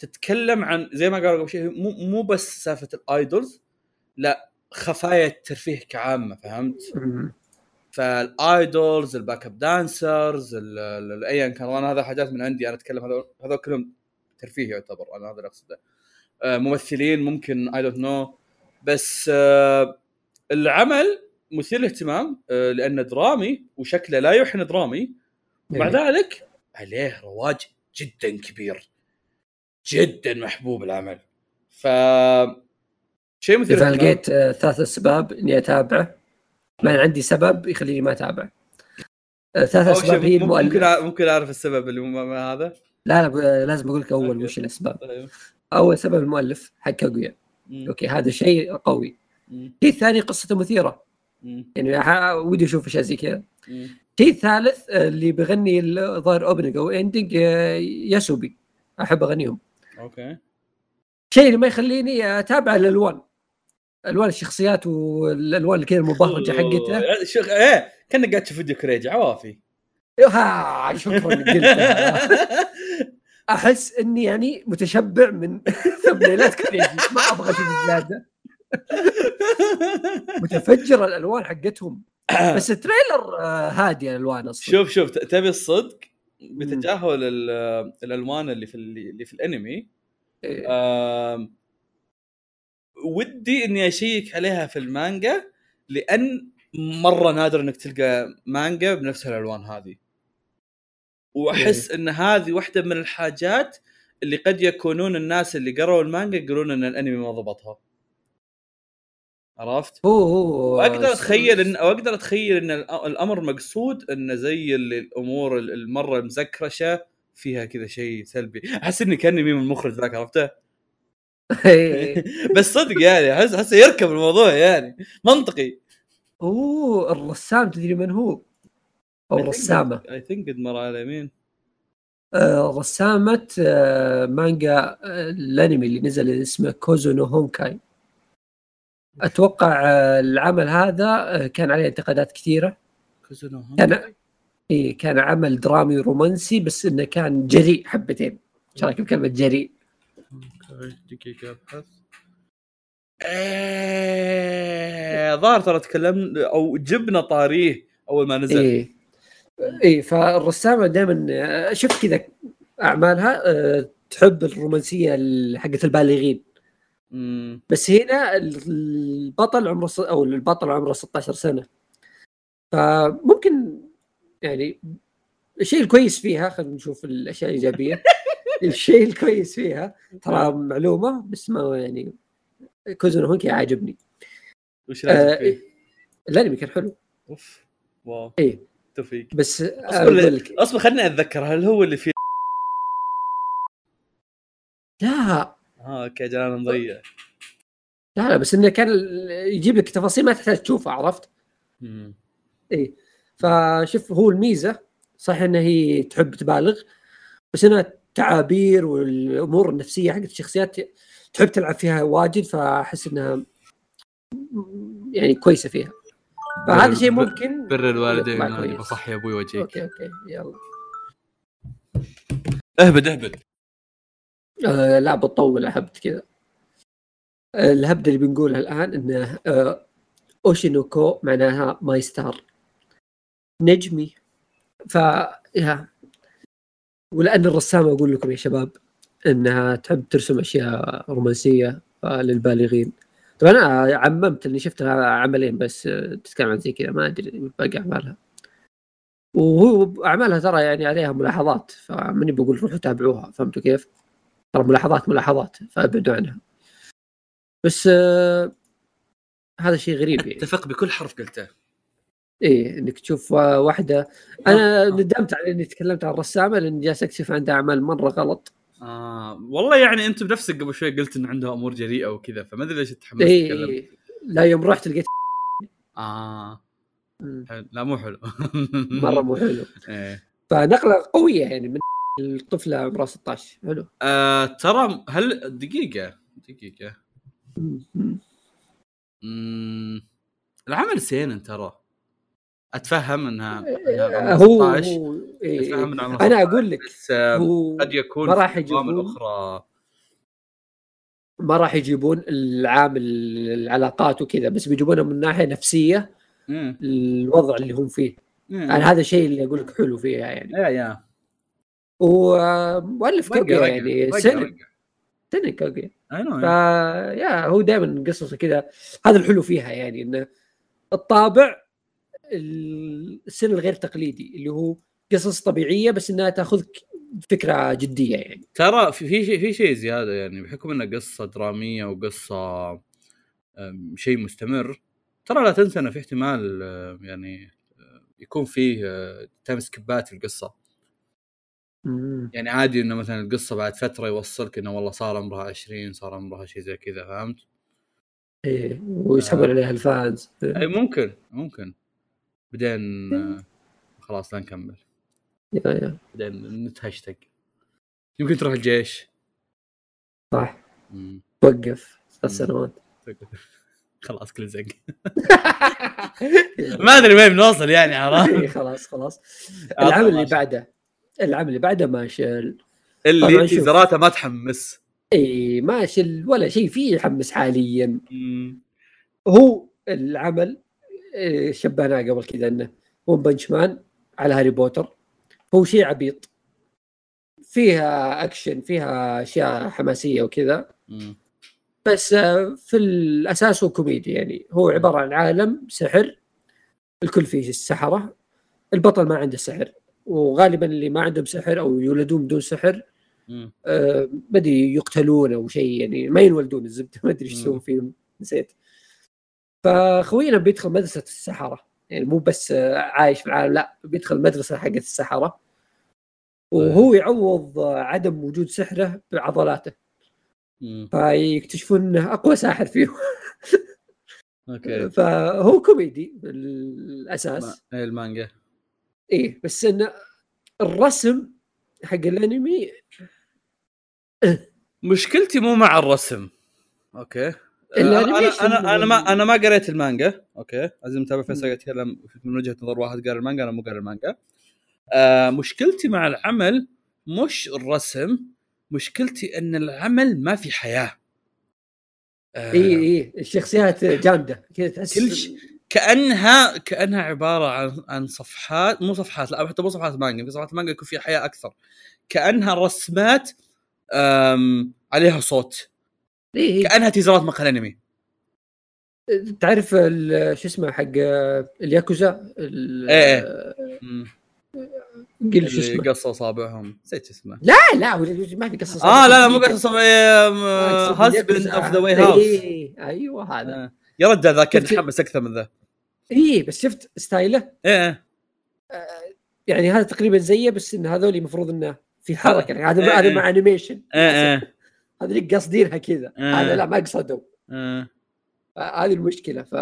تتكلم عن زي ما قالوا قبل شيء مو مو بس سالفة ال idols لا خفايا الترفيه كعامة فهمت؟ فال idols ال backup dancers ايا كان. أنا هذا حاجات من عندي أنا أتكلم هذول هذول كلهم ترفيه يعتبر أنا هذا اللي أقصده. آه، ممثلين ممكن I don't know بس آه، العمل مثير للاهتمام آه، لأنه درامي وشكله لا إنه درامي. ومع إيه. ذلك عليه رواج جدا كبير. جدا محبوب العمل ف شيء مثير إذا. لقيت آه، ثلاث أسباب إني أتابعه ما عندي سبب يخليني ما اتابع آه، ثلاث أسباب هي ممكن ممكن المؤلف أع- ممكن أعرف السبب اللي ما هذا لا لا لازم أقول لك أول. وش الأسباب طيب. أول سبب المؤلف حق كاغويا. أوكي هذا شيء قوي. الشيء الثاني قصته مثيرة مم. يعني ودي أشوف اشياء زي كذا. الشيء الثالث آه، اللي بغني الظاهر opening أو ending يواسوبي أحب أغنيهم okay. الشيء اللي ما يخليني أتابع الألوان. ألوان الشخصيات والألوان اللي كذا المبهجه حقتها شوف إيه كانك قاعد تشوف فيديو كريج عوافي. ها شكرا أحس إني يعني متشبع من <laughs> ثمنيلات كريجي ما أبغى شيء زيادة. متفجره الألوان حقتهم. <coughs> بس التريلر آه، هادي الألوان أصلا. شوف شوف تبي الصدق؟ بتجاهل ال- الألوان اللي في اللي في الأنمي. إيه. ودي إني أشيك عليها في المانجا لأن مرة نادر إنك تلقى مانجا بنفس الألوان هذه. وأحس إن هذه واحدة من الحاجات اللي قد يكونون الناس اللي قروا المانجا يقولون إن الأنمي ما ضبطها. عرفت؟ هو هو وأقدر أتخيل إن وأقدر أتخيل إن الأمر مقصود انه زي اللي الأمور ال- المرة المزكرشه فيها كذا شيء سلبي أحس إني كأني ميم المخرج ذاك عرفته. <laughs> بس صدق يعني أحس أحس يركب الموضوع يعني منطقي أوه الرسام تدري من هو؟ أو الرسامه I think قد مر على مين آه، رسامة آه، مانجا آه، الأنمي اللي نزل اسمه كوزو نو هونكاي أتوقع آه، العمل هذا آه، كان عليه انتقادات كثيرة. كان إيه كان عمل درامي رومانسي بس إنه كان جريء حبتين. إيش رأيك بكلمة جريء؟ دقيقه ابحث إيه ظاهر ترى تكلمنا أو جبنا طاريه أول ما نزل. إيه إيه فالرسامة دائما شفت كذا أعمالها آه، تحب الرومانسية ال- حقت البالغين. مم. بس هنا البطل عمره س- أو البطل عمره 16 سنة. فممكن يعني الشيء الكويس فيها خلينا نشوف الأشياء الإيجابية. <laughs> الشيء الكويس فيها ترى معلومة بس ما يعني كوزون هونكي عاجبني. وش آه رايك فيه؟ الأنمي كان حلو. أوف wow. إيه. توفيق. بس أصبر لي- لك. أصبر خليني أتذكر هل هو اللي فيه؟ لا. آه okay جلال نضيع لا لا بس إنه كان يجيب لك تفاصيل ما تحتاج تشوفها عرفت؟ مم. إيه فشوف هو الميزة صح انها هي تحب تبالغ بس انها التعابير والأمور النفسية حقت الشخصيات تحب تلعب فيها واجد فأحس إنها يعني كويسة فيها فهذا شيء ممكن بر الوالدين. بصحي أبوي وجهك أوكي أوكي يلا اهبد اهبد آه لا بتطول هبد كذا آه، الهبده اللي بنقولها الآن إنه آه Oshi no Ko معناها my star نجمي. ف يا. ولأن الرسامه أقول لكم يا شباب إنها تحب ترسم أشياء رومانسية آه، للبالغين. طبعا أنا عممت إني شفت عملين بس آه، تتكلم عن زي كذا ما أدري باقي أعمالها. وهو أعمالها ترى يعني عليها ملاحظات فماني بقول روحوا تابعوها فهمتوا كيف؟ ترى ملاحظات ملاحظات فابعدوا عنها. بس آه هذا شيء غريب يعني. أتفق بكل حرف قلته. إيه إنك تشوف وا- واحدة. أنا آه. ندمت على إني تكلمت عن الرسامة لاني جالس اكتشف عندها أعمال مرة غلط. آه والله يعني انت بنفسك قبل شوي قلت إن عندها أمور جريئة وكذا فما أدري ليش تحمست تتكلم. إيه. لا يوم رحت لقيت آه. لا مو حلو. مرة مو حلو. <laughs> إيه. فنقلة قوية يعني من الطفلة عمرها 16 حلو آه ترى هل دقيقة دقيقة مم، مم. مم. العمل سينن ترى أتفهم انها, إنها عمرها هو 16 هو إيه أتفهم إيه. إنها عمرها أنا 16 أقول لك آه، قد يكون ما راح يجيبون أخرى ما راح يجيبون العامل العلاقات وكذا بس بيجيبونها من ناحية نفسية مم. الوضع اللي هم فيه مم. أنا هذا الشيء اللي أقول لك حلو فيها يعني يا يا ومؤلف رقة- يعني I know. ف يا هو دائما قصصه كذا هذا الحلو فيها يعني إنه الطابع السن الغير تقليدي اللي هو قصص طبيعية بس إنها تاخذك فكرة جدية يعني. ترى في في شيء في شيء زيادة يعني بحكم انها قصة درامية وقصة شيء مستمر ترى لا تنسى إنه في احتمال يعني يكون فيه time skip ات في القصة يعني عادي إنه مثلا القصة بعد فترة يوصلك إنه والله صار عمرها 20 صار عمرها شيء زي كذا فهمت؟ إيه ويسحبون عليها ال fans. اي ممكن ممكن. بعدين أه، خلاص لا نكمل. yeah yeah. بعدين نتهشتق يمكن تروح الجيش. صح. مم. وقف ثلاث مم. سنوات. <laughs> خلاص كل زق. <laughs> ما أدري وين بنوصل يعني عرفت؟ إيه، خلاص خلاص. آه، العمل اللي. بعده. العمل اللي بعده ماشي اللي. teaser اته ما تحمس. إي ماشي ولا شيء فيه يحمس حاليا. مم. هو العمل شبهناه قبل كذا إنه One Punch Man على Harry Potter. هو شيء عبيط. فيها أكشن فيها أشياء حماسية وكذا. بس آه، في الأساس هو كوميدي يعني. هو عبارة عن عالم سحر. الكل فيه السحرة. البطل ما عنده سحر. وغالبا اللي ما عندهم سحر أو يولدون بدون سحر. آه، بدي يقتلون أو شيء يعني ما ينولدون الزبدة ما أدري إيش يسوون فيهم نسيت. فخوينا بيدخل مدرسة السحرة يعني مو بس آه، عايش في العالم لا بيدخل مدرسة حقت السحرة. وهو يعوض آه، عدم وجود سحره بعضلاته. فيكتشفون إنه أقوى ساحر فيهم. okay. <laughs> فهو كوميدي بالأساس. إيه المانجا. إيه بس انه الرسم حق الأنمي مشكلتي مو مع الرسم. okay. أنا ال animation أنا أنا, أنا ما أنا ما قريت المانجا. okay. عزيزي المتابع فيصل يتكلم من وجهة نظر واحد قرا المانجا أنا مو قاري المانجا. آه مشكلتي مع العمل مش الرسم مشكلتي إن العمل ما في حياة. آه. اي اي الشخصيات جامدة. كذا تحس كل ش- كأنها كأنها عبارة عن عن صفحات مو صفحات لا حتى مو صفحات مانجا في صفحات مانجا يكون فيها حياة أكثر. كأنها رسمات عليها صوت. إيه. كأنها تيزرات مقهى الأنمي. تعرف شو اسمه حق الياكوزا؟ ال- إيه. قل شو اسمه. قصوا أصابعهم. نسيت اسمه. لا لا ما في قصة آه لا لا مو قصة آه، husband of the way house إيه أيوه هذا. يا رجال ذا كان شفت- يتحمس أكثر من ذا. إيه بس شفت style ه إيه يعني هذا تقريبا زيه بس إن هذول المفروض إنه في حركة يعني هذا إيه، هذا إيه. مع animation إيه <laughs> هذا اللي قاصدينها كذا إيه. هذا لا ما قصدوا إيه. هذه المشكلة ف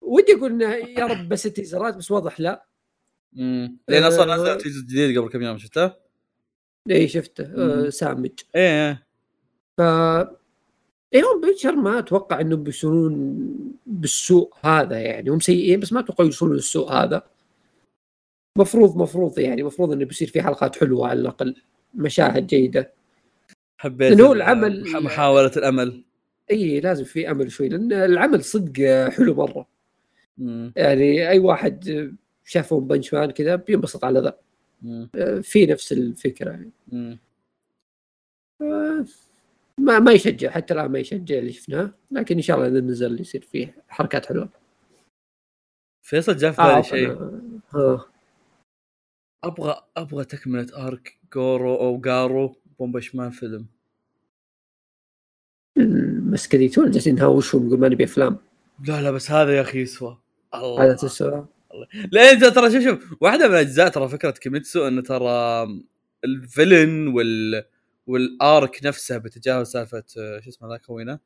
ودي أقول إنه يا رب بس التيزرات بس واضح لا مم. لأن أصلا آه. نزل تيزر جديد قبل كم يوم شفته؟ اي شفته. آه سامج إيه ف ايون بيتشر ما أتوقع انهم بيوصلون بالسوء هذا يعني هم سيئين بس ما أتوقع يوصلون للسوء هذا مفروض مفروض يعني مفروض إنه بيصير في حلقات حلوة على الأقل مشاهد جيدة حبيت ال- العمل- مح- محاولة الأمل إي لازم في أمل شوي لأن العمل صدق حلو مرة مم. يعني أي واحد شافه بنش مان كذا بينبسط على ذا مم. في نفس الفكرة يعني مم. ما ما يشجع حتى الآن ما يشجع اللي شفناه لكن إن شاء الله إذا نزل يصير فيه حركات حلوة. فيصل جاء في آه شيء. آه. أبغى أبغى تكملة أرك جورو أو جارو بومبش مان فيلم. المسكديتون جالسين نهاوشهم نقول ما نبي أفلام. لا لا بس هذا يا أخي يسوى. الله. هذا تسوى. لا انت ترى شوف شوف واحدة من اجزاء ترى فكرة كيميتسو انه ترى الفيلن وال والارك نفسه بتجاهل سالفة آه، شو اسمه ذاك خوينا؟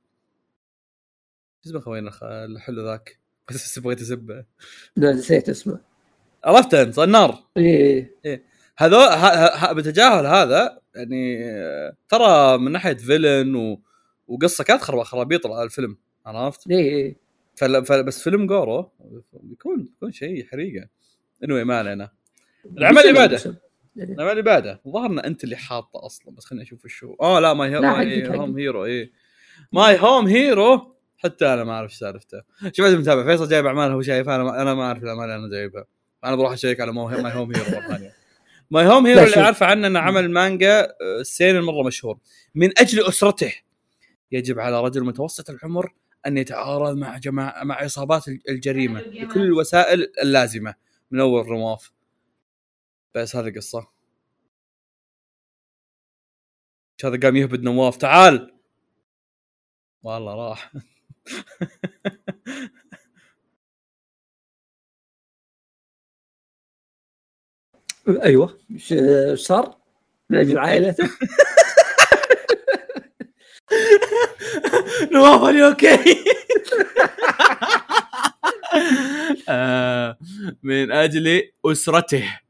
شو اسمه خوينا الحلو ذاك؟ <laughs> بس بغيت أسبه. لا، نسيت اسمه. عرفت أنت؟ النار. إيه هذو ه- ه- بتجاهل هذا يعني آه، ترى من ناحية villain و... وقصة كانت خرا- خرابيط الفيلم عرفت؟ إيه إيه. فل... فل... بس فيلم جورو بيكون بيكون شيء حريقة. anyway ما علينا. العمل اللي اللي بعده. الظاهر ان أنت اللي حاطة أصلا بس خليني أشوف وش هو آه لا My لا، My Home. Hero اي My Home Hero حتى أنا ما أعرف سالفته. شوف عندي متابع. فيصل جايب أعمال هو شايفها أنا ما, أنا ما أعرف الأعمال اللي أنا جايبها. أنا بروح اشيك على My Home Hero مرة <laughs> ثانية. My Home Hero اللي. أعرفه عنه إنه عمل مانجا آه، سينن مرة مشهور. من أجل أسرته. يجب على رجل متوسط العمر أن يتعارض مع جماعة مع عصابات الجريمة بكل الوسائل اللازمة. من أول رماف بس هذه قصة. هذا قام يهبد نواف. تعال! والله راح. <laughs> أيوه. إيش صار؟ من أجل عائلته <laughs> نواف اري okay <laughs> آه، من أجل أسرته.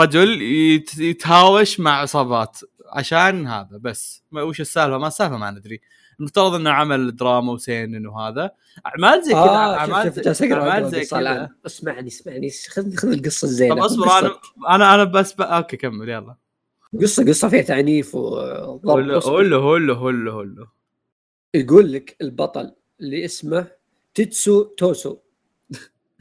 رجل يت- يتهاوش مع عصابات عشان هذا بس. ما وش السالفة؟ ما السالفة ما ندري. المفترض إنه عمل دراما وسينن وهذا أعمال زي كذا آه أعمال أقرأ أعمال زي كذا. اسمعني اسمعني. خذ خذ القصة الزينة. طب اصبر أنا أنا أنا بس ب... okay كمل يلا. قصة قصة فيها تعنيف وضرب هولو أصبر. هولو هولو هولو هولو يقول لك البطل اللي اسمه تيتسو توسو.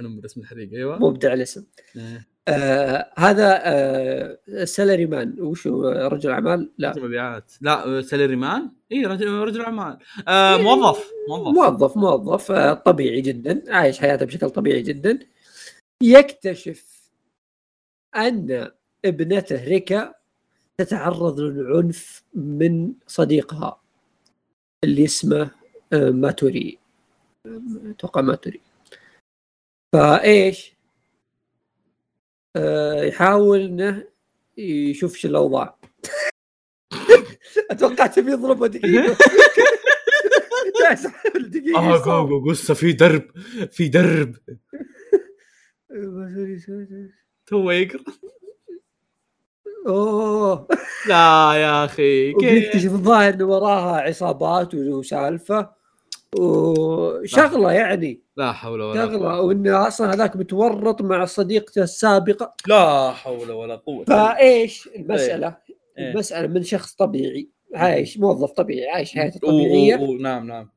أنا من اسم الحريق أيوه. مبدع الاسم. إيه. آه هذا آه salary man. وش هو؟ رجل أعمال؟ لا. مبيعات. لا salary man؟ اي رجل رجل أعمال. آه موظف. موظف. موظف موظف آه طبيعي جدا. عايش حياته بشكل طبيعي جدا. يكتشف أن ابنته ريكا تتعرض للعنف من صديقها اللي اسمه آه، ماتوري. آه، أتوقع ماتوري. فايش؟ آه، يحاول إنه يشوف شو الأوضاع. <laughs> أتوقع تبي يضربه دقيقة. <laughs> دقيقة. آه يصاب. جو جو قصة في درب في درب. <laughs> تو يقرأ. أوه. لا يا أخي كيف؟ وبيكتشف الظاهر إنه وراها عصابات وسالفة. وشغلة يعني. لا حول ولا قوة. وإنه أصلا هذاك متورط مع صديقته السابقه لا حول ولا قوة. فإيش؟ المسألة؟ إيه. المسألة من شخص طبيعي. عايش موظف طبيعي عايش حياته طبيعيه أوه، أوه، نعم نعم.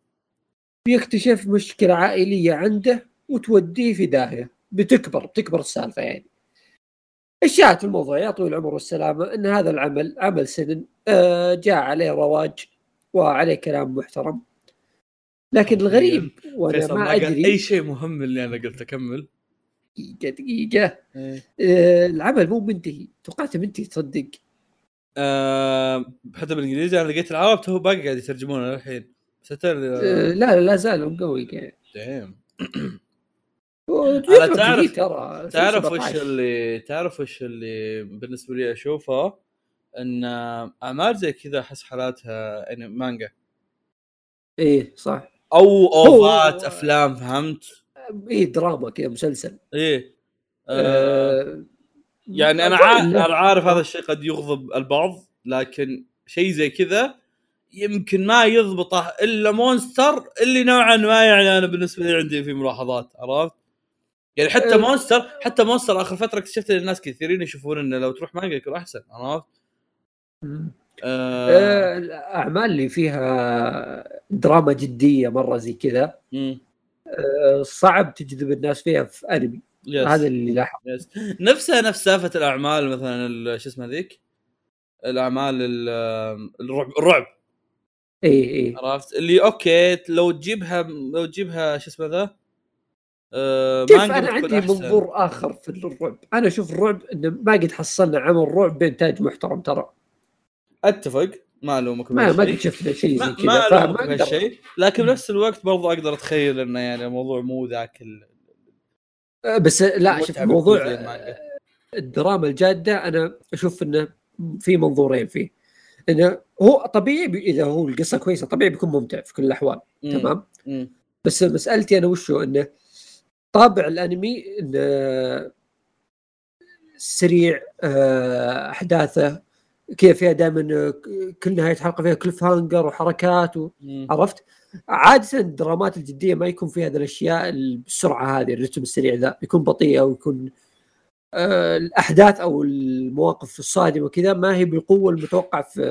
بيكتشف مشكلة عائلية عنده وتوديه في داهية. بتكبر بتكبر السالفة يعني. الشاهد في الموضوع يا طويل العمر والسلامه إن هذا العمل عمل سنن آه، جاء عليه رواج وعليه كلام محترم. لكن الغريب وأنا ما أدري. أي شيء مهم اللي أنا قلت أكمل. دقيقة دقيقة. آه، العمل مو منتهي. توقعته منتهي تصدق؟ آه، حتى بالإنجليزي أنا لقيت العرب تو باقي قاعد يترجمونه للحين ستر آه، لا لا زال مقوي يعني دايم. <clears throat> يترك تعرف- ترى. تعرف وش 17. اللي تعرف وش اللي بالنسبة لي أشوفه؟ إن اعمال زي كذا أحس حالاتها يعني مانجا. إيه صح. أو أوفات أفلام فهمت؟ إيه دراما كذا مسلسل إيه آه آه، يعني أنا أنا عارف هذا الشيء قد يغضب البعض لكن شيء زي كذا يمكن ما يضبطه إلا مونستر اللي نوعا ما يعني أنا بالنسبة لي عندي في ملاحظات عرفت؟ يعني حتى أه. Monster حتى Monster آخر فترة اكتشفت إن الناس كثيرين يشوفون إنه لو تروح مانجا يكون أحسن عرفت؟ آه الأعمال اللي فيها دراما جدية مرة زي كذا. آه، صعب تجذب الناس فيها في أنمي yes. هذا اللي لاحظ yes. نفسها نفس سالفة الأعمال مثلا شو اسمها ذيك؟ الأعمال ال- الرعب الرعب إي إي عرفت اللي okay لو تجيبها لو تجيبها شو اسمه ذا شوف مانجا أنا عندي أحسن. منظور آخر في الرعب أنا أشوف الرعب إنه ما قد حصلنا عمل رعب بانتاج محترم ترى أتفق ما ألومك ما ما. شفنا شيء زي كذا ما ألومك بهالشيء لكن بنفس الوقت برضو أقدر أتخيل إنه يعني الموضوع مو ذاك ال- آه، بس لا شوف موضوع. الدراما الجادة أنا أشوف إنه في منظورين فيه إنه هو طبيعي بي- إذا هو القصة كويسة طبيعي بيكون ممتع في كل الأحوال مم. تمام مم. بس مسألتي أنا وشو إنه طابع الأنمي إنه سريع آه، أحداثه كذا فيها دائما كل نهاية حلقة فيها cliffhanger وحركات و... عرفت؟ عادة الدرامات الجدية ما يكون فيها هذه الأشياء بالسرعه هذه الرتم السريع ذا يكون بطيء أو يكون آه، الأحداث أو المواقف الصادمة وكذا ما هي بالقوة المتوقع في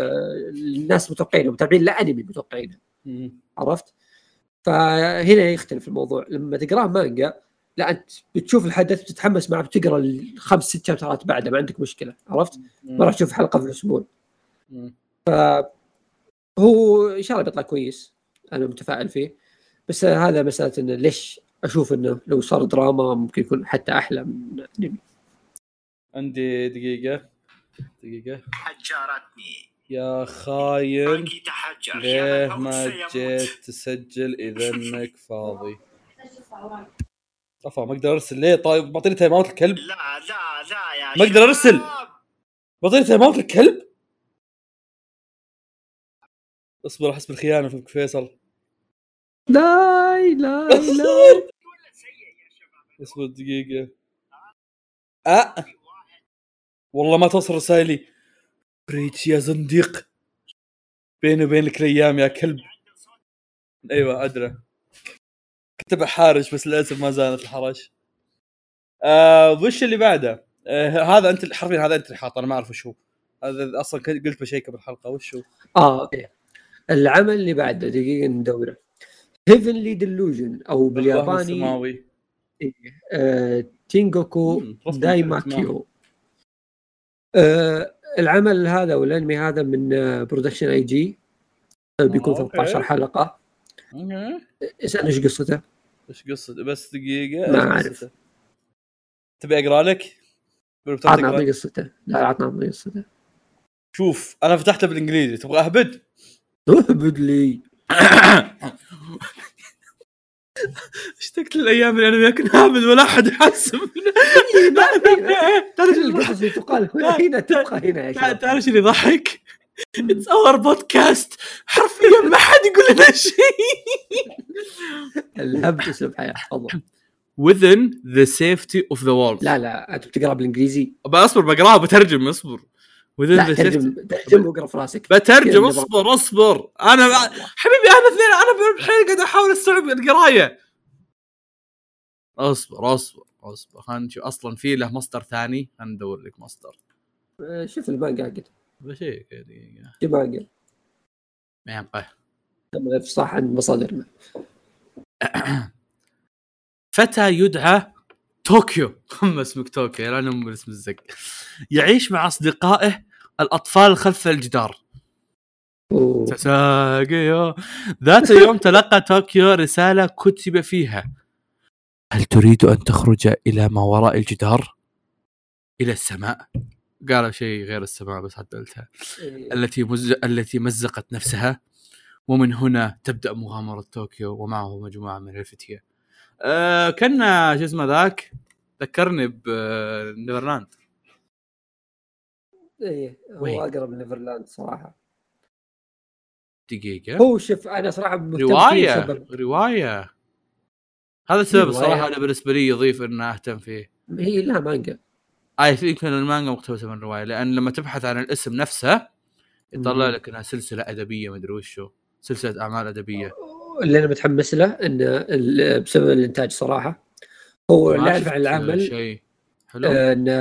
الناس متوقعينها متابعين الانمي متوقعينها. عرفت؟ فهنا يختلف الموضوع لما تقرأه مانجا لا أنت بتشوف الحدث بتتحمس معه بتقرأ الخمس ست شابترات بعده ما عندك مشكلة عرفت؟ ما راح تشوف حلقة في الأسبوع. مم. هو إن شاء الله بيطلع كويس أنا متفائل فيه. بس هذا مسألة إنه ليش أشوف إنه لو صار دراما ممكن يكون حتى أحلى من انمي عندي دقيقة دقيقة. حجرتني. يا خاين ليه يا ما. جيت تسجل اذا انك فاضي افا ما أقدر ارسل. ليه؟ طيب معطيني timeout الكلب لا لا لا يا ما أقدر أرسل. شباب. معطيني timeout الكلب اصبر احس بالخيانة في فيصل. لا لا لا اصبر. دقيقة. أه والله ما توصل رسائلي. بريتش يا زنديق. بيني وبينك الأيام يا كلب. أيوه أدرى. كتب حارش بس للأسف ما زالت الحرش آه وش اللي بعده؟ آه هذا أنت حرفيا هذا أنت اللي حاطه أنا ما أعرف وش هو. هذا أصلا قلت بشيكة بالحلقة وش هو؟ آه okay. العمل اللي بعده دقيقة ندورة. Heavenly Delusion أو بالياباني السماوي. آه Tengoku Daimakyou آه العمل هذا والأنمي هذا من آه Production I.G آه بيكون آه، okay. 13 حلقة. okay. اسال إيش قصته؟ إيش قصته بس دقيقة ما. قصته؟ تبي أقرأ لك؟ عطنا؟ عطنا قصته لا عطنا عطنا قصته شوف أنا فتحته بالإنجليزي تبغى أهبد؟ <laughs> أهبد لي <laughs> اشتقت للأيام اللي أنا ما كنت هابد ولا أحد يحسب تعرف القصص اللي تقال هنا تبقى هنا تعرف اللي يضحك؟ it's our podcast حرفيا ما حد يقول لنا شيء. الهبد اسلوب حياه تفضل within the safety of the wall. لا لا أنت بتقرأ بالإنجليزي. أصبر بقراه بترجم أصبر. Within لا the safety. ترجم ترجم وأقرأ في راسك. بترجم أصبر أصبر. أنا حبيبي أنا اثنين أنا بالحين قاعد أحاول أستوعب القراية. أصبر أصبر أصبر. خلينا نشوف. أصلا في له مصدر ثاني. خلينا ندور لك مصدر. شوف المانجا حقته دقيقة. في مانجا ما كمل صح عند مصادرنا فتى يدعى طوكيو. هم اسمك طوكيو لا نم اسم الزق. يعيش مع أصدقائه الأطفال خلف الجدار. ذات يوم تلقى طوكيو رسالة كتب فيها. هل تريد أن تخرج إلى ما وراء الجدار؟ إلى السماء. قالوا شيء غير السماء بس عدلتها إيه. التي مز... التي مزقت نفسها ومن هنا تبدأ مغامرة طوكيو ومعه مجموعة من الفتية. أه كنا شو اسمه ذاك؟ ذكرني ب Neverland إيه وين؟ هو اقرب Neverland صراحة. دقيقة. هو شوف أنا فيه رواية رواية. هذا السبب. الصراحة أنا بالنسبة لي يضيف إن أهتم فيه. هي لها مانجا اي يمكن المانجا مقتبسة من الروايه لأن لما تبحث عن الاسم نفسه يطلع. لك إنها سلسلة أدبية مدري وشو سلسلة أعمال أدبية اللي أنا متحمس له انه بسبب الإنتاج صراحة هو ما اللي اعرف عن العمل شيء حلو انه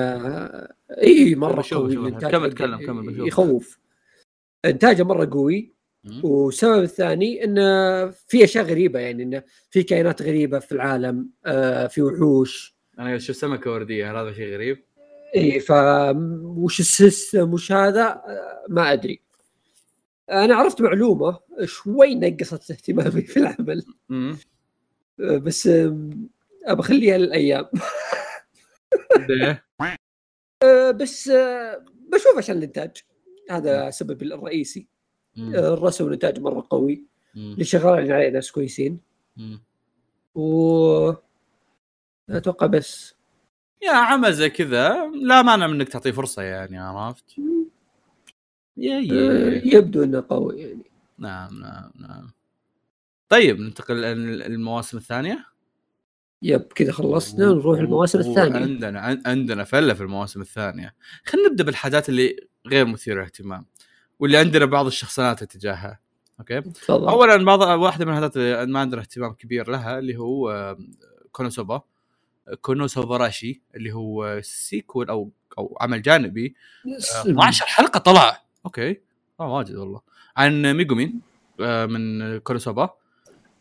إي مرة قوي بشوف. الانتاج كمل، حقه تكلم، كمل، بشوف. يخوف إنتاجه مرة قوي. والسبب الثاني انه في أشياء غريبة يعني انه في كائنات غريبة في العالم آه في وحوش أنا شفت سمكة وردية هل هذا شيء غريب؟ اي ف وش ال system وش هذا؟ آه، ما أدري. أنا عرفت معلومة شوي نقصت اهتمامي في العمل. امم آه، بس ابى أخليها للأيام؟ <laughs> آه، بس بشوف عشان الإنتاج. هذا السبب الرئيسي. الرسم والإنتاج مرة قوي. اللي شغالين عليه ناس كويسين. و أتوقع بس. يا عمل زي كذا لا مانع منك تعطيه فرصة يعني عرفت؟ يا آه، يا يبدو إنه قوي يعني. نعم نعم نعم. طيب ننتقل للمواسم الثانية؟ yep كذا خلصنا نروح المواسم الثانية. عندنا عن- عندنا فلة في المواسم الثانية. خلينا نبدأ بالحاجات اللي غير مثيرة للاهتمام واللي عندنا بعض الشخصنات اتجاهها okay؟ تفضل. اولا بعض واحدة من الحاجات اللي ما عندنا اهتمام كبير لها اللي هو آه، كونوسوبا كونوسوباراشي اللي هو sequel أو أو عمل جانبي. آه، 12 حلقة طلع. okay. آه واجد والله. عن ميجومين آه، من كونوسوبا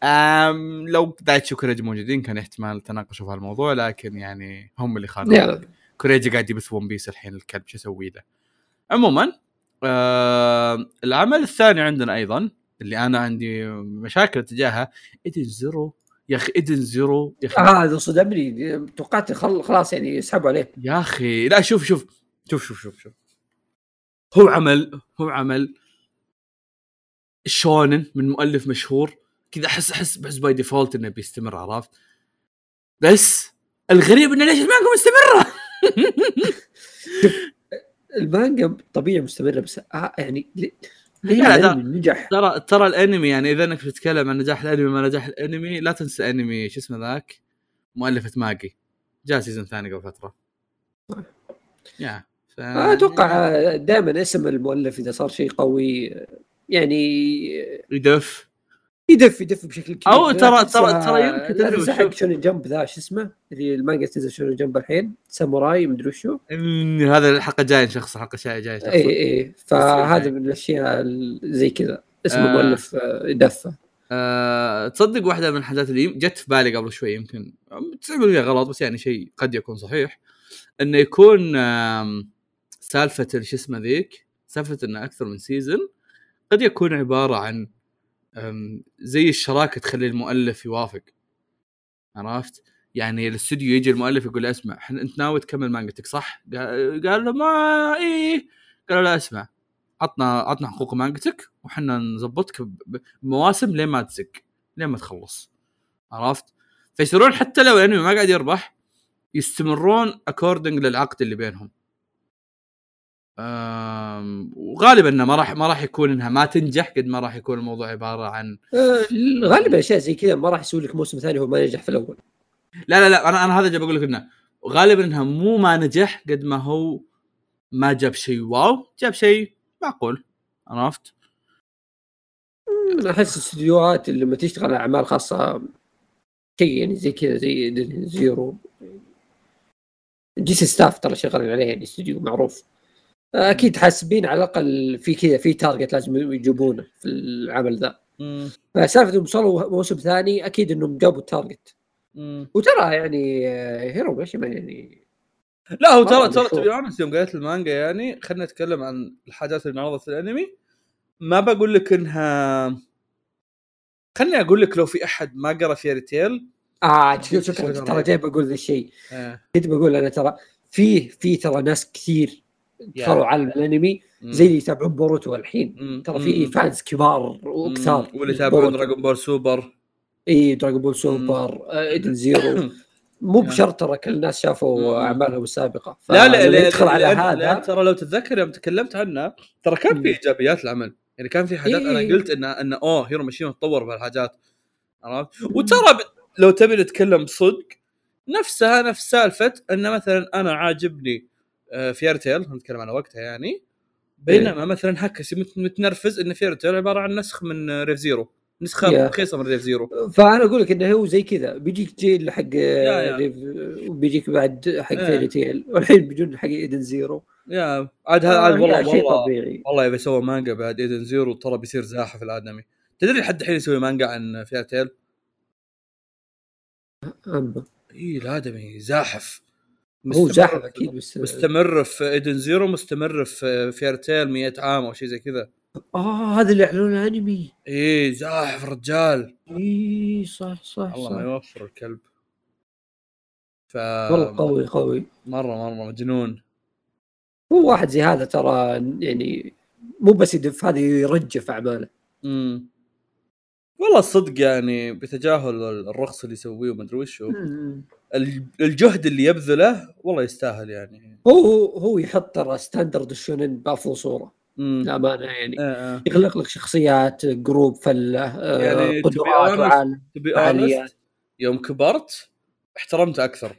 آم لو دايتشي وكوريجي موجودين كان احتمال تناقشوا في هالموضوع لكن يعني هم اللي خانوا. كوريجي قاعد يبث One Piece الحين الكلب شو أسوي له؟ عموما آه العمل الثاني عندنا أيضا اللي أنا عندي مشاكل تجاهها Edens Zero يا أخي Edens Zero يا أخي آه، هذا صدمني توقعت خل... خلاص يعني يسحبوا عليه. يا أخي لا شوف شوف شوف شوف شوف شوف. هو عمل هو عمل شونن من مؤلف مشهور. كذا أحس أحس بس by default إنه بيستمر عرفت؟ بس الغريب إنه ليش المانجا مستمرة؟ <laughs> المانجا طبيعي مستمرة بس آه يعني الأنمي نجح. ترى ترى الأنمي يعني إذا إنك بتتكلم عن نجاح الأنمي ما نجاح الأنمي لا تنسى أنمي شو اسمه ذاك؟ مؤلفة ماجي. جاء season ثاني قبل فترة. يا ف... أتوقع دائما اسم المؤلف إذا صار شيء قوي يعني يدف. يدف يدف بشكل كبير. لا ترى- ترى- ترى يمكن تدري حق Shonen Jump ذا شو اسمه؟ اللي المانجا تنزل Shonen Jump الحين ساموراي مدري وشو. هذا الحلقة جاية نشخص الحلقة الجايه جاية نشخص. اي اي فهذا من الأشياء ال- زي كذا. اسم آه. المؤلف آه، يدف. أه تصدق واحدة من الحاجات اللي جت في بالي قبل شوي يمكن 90% غلط بس يعني شيء قد يكون صحيح. إنه يكون سالفة ال- شو اسمه ذيك؟ سالفة إنه أكثر من season قد يكون عبارة عن زي الشراكة تخلي المؤلف يوافق عرفت؟ يعني الاستوديو يجي المؤلف يقول له اسمع أنت ناوي تكمل مانجتك صح؟ قال له ما إيه قال له اسمع عطنا عطنا حقوق مانجتك وحنا نظبطك بمواسم لين ما تزق لين ما تخلص عرفت؟ فيصيرون حتى لو الأنمي ما قاعد يربح يستمرون according للعقد اللي بينهم. وغالبا إنه ما راح ما راح يكون إنها ما تنجح قد ما راح يكون الموضوع عبارة عن آه، غالبا اشياء زي كذا ما راح يسوي لك موسم ثاني هو ما نجح في الأول. لا لا لا أنا أنا هذا جاي بقول لك إنه غالبا إنها مو ما نجح قد ما هو ما جاب شيء wow جاب شيء معقول عرفت؟ أحس الاستديوهات اللي لما تشتغل على أعمال خاصة شيء يعني زي كذا زي Zero J.C.Staff ترى شغالين عليه يعني استوديو معروف. أكيد حاسبين على الأقل في كذا في target لازم يجيبونه في العمل ذا. فسالفة إنهم وصلوا موسم ثاني أكيد إنهم جابوا ال target وترى يعني آه، Hiro Mashima يعني. لا هو ترى ترى. تبي honest يوم قريت المانجا يعني خلينا نتكلم عن الحاجات اللي انعرضت في الأنمي. ما بقول لك إنها خليني أقول لك لو في أحد ما قرأ Fairy Tail آه شوف شوف رهيب. ترى جاي بقول ذا الشيء. آه. كنت بقول أنا ترى في في ترى ناس كثير دخلوا عالم الانمي زي اللي يتابعون Boruto الحين. ترى في fans كبار وكثار. واللي يتابعون. Dragon Ball Super. إي Dragon Ball Super آه، Edens Zero. <laughs> مو. بشرط ترى كل الناس شافوا. أعمالهم السابقة. لا لا لا يدخل على هذا ترى لو تتذكر يوم تكلمت عنه ترى كان في. إيجابيات العمل. يعني كان في حاجات أنا. قلت انه انه أوه Hiro Mashima تطور بهالحاجات عرفت؟ وترى لو تبي نتكلم بصدق نفسها نفس سالفة إن مثلا أنا عاجبني آه، Fairy Tail نتكلم على وقتها يعني. بينما مثلا هكسي مت- متنرفز إن Fairy Tail عبارة عن نسخ من آه، Rave Zero نسخه. رخيصه من ريف زيرو فأنا أقول لك إنه هو زي كذا بيجيك جيل حق. Rave وبيجيك بعد حق إيه. Fairy Tail والحين بيجون حق Edens Zero يا عاد هذا عاد آه، والله شيء والله. طبيعي. والله يبي يسوي مانجا بعد Edens Zero ترى بيصير زاحف الآدمي. تدري لحد الحين يسوي مانجا عن Fairy Tail. اي الآدمي زاحف. هو زاحف أكيد بس مستمر في Edens Zero مستمر في Fairy Tail 100 عام أو شيء زي كذا. آه هذا اللي يعلنونه أنمي. اي زاحف رجال. اي صح صح الله ما صح يوفر الكلب. ف والله قوي قوي. مرة مرة مجنون. هو واحد زي هذا ترى يعني مو بس يدف هذا يرجف اعماله امم والله الصدق يعني بتجاهل الرخص اللي يسويه وشو. ال- الجهد اللي يبذله والله يستاهل يعني. هو هو يحط ترى standard الشونن بأفضل صورة. امم للامانه يعني. آه آه. يخلق لك شخصيات group فلة آه، يعني to be قدرات honest- وعالم honest يوم كبرت احترمته أكثر.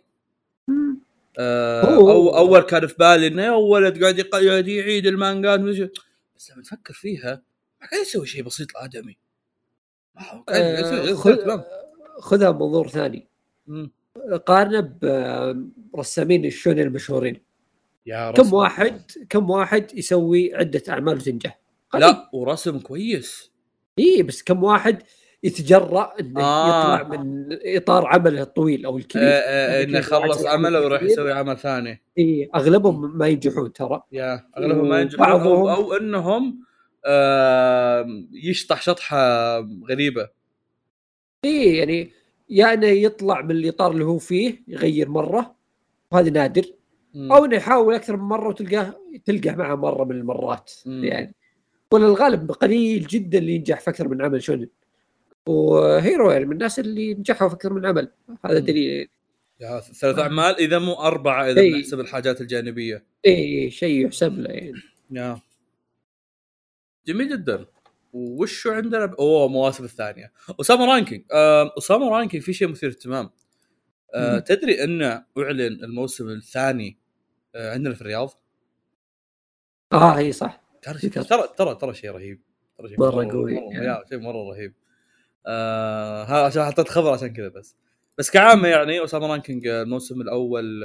آه أو أول كان في بالي إنه يا ولد قاعد يق- قاعد يعيد المانجات بس لما تفكر فيها ما قاعد يسوي شيء بسيط الادمي ما هو قاعد قاعد يسوي- آه،. خذها بمنظور ثاني. مم. قارنه برسامين الشونن المشهورين. يا كم رسم واحد كم واحد يسوي عدة أعمال وتنجح. لا ورسم كويس. إي بس كم واحد يتجرأ إنه آه. يطلع من إطار عمله الطويل أو آه، الكبير؟ آه، إنه يخلص عمله ويروح. يسوي عمل ثاني. إي أغلبهم ما ينجحون ترى. يا أغلبهم ما ينجحون أو, أو إنهم آه يشطح شطحة غريبة. إي يعني يا إنه يطلع من الإطار اللي هو فيه يغير مرة وهذا نادر. مم. أو إنه يحاول أكثر من مرة وتلقاه تلقاه معه مرة من المرات. مم. يعني ولا الغالب قليل جدا اللي ينجح في أكثر من عمل شونن وهيرو يعني من الناس اللي نجحوا في أكثر من عمل. هذا. دليل. يا ثلاث أعمال إذا مو أربعة إذا إي. بنحسب الحاجات الجانبية. إي شيء يحسب له يعني. يا. جميل جدا. وشو عندنا ب... أوه مواسم الثانية. Ousama Ranking. Ousama Ranking في شيء مثير اهتمام. مم. تدري انه أعلن الموسم الثاني آه، عندنا في الرياض؟ آه إي صح. ترى. ترى ترى ترى شيء رهيب. ترى شيء مرة قوي. يا شيء مرة رهيب. آه ها عشان حطيت خبر عشان كذا بس. بس كعامة يعني Ousama Ranking الموسم الأول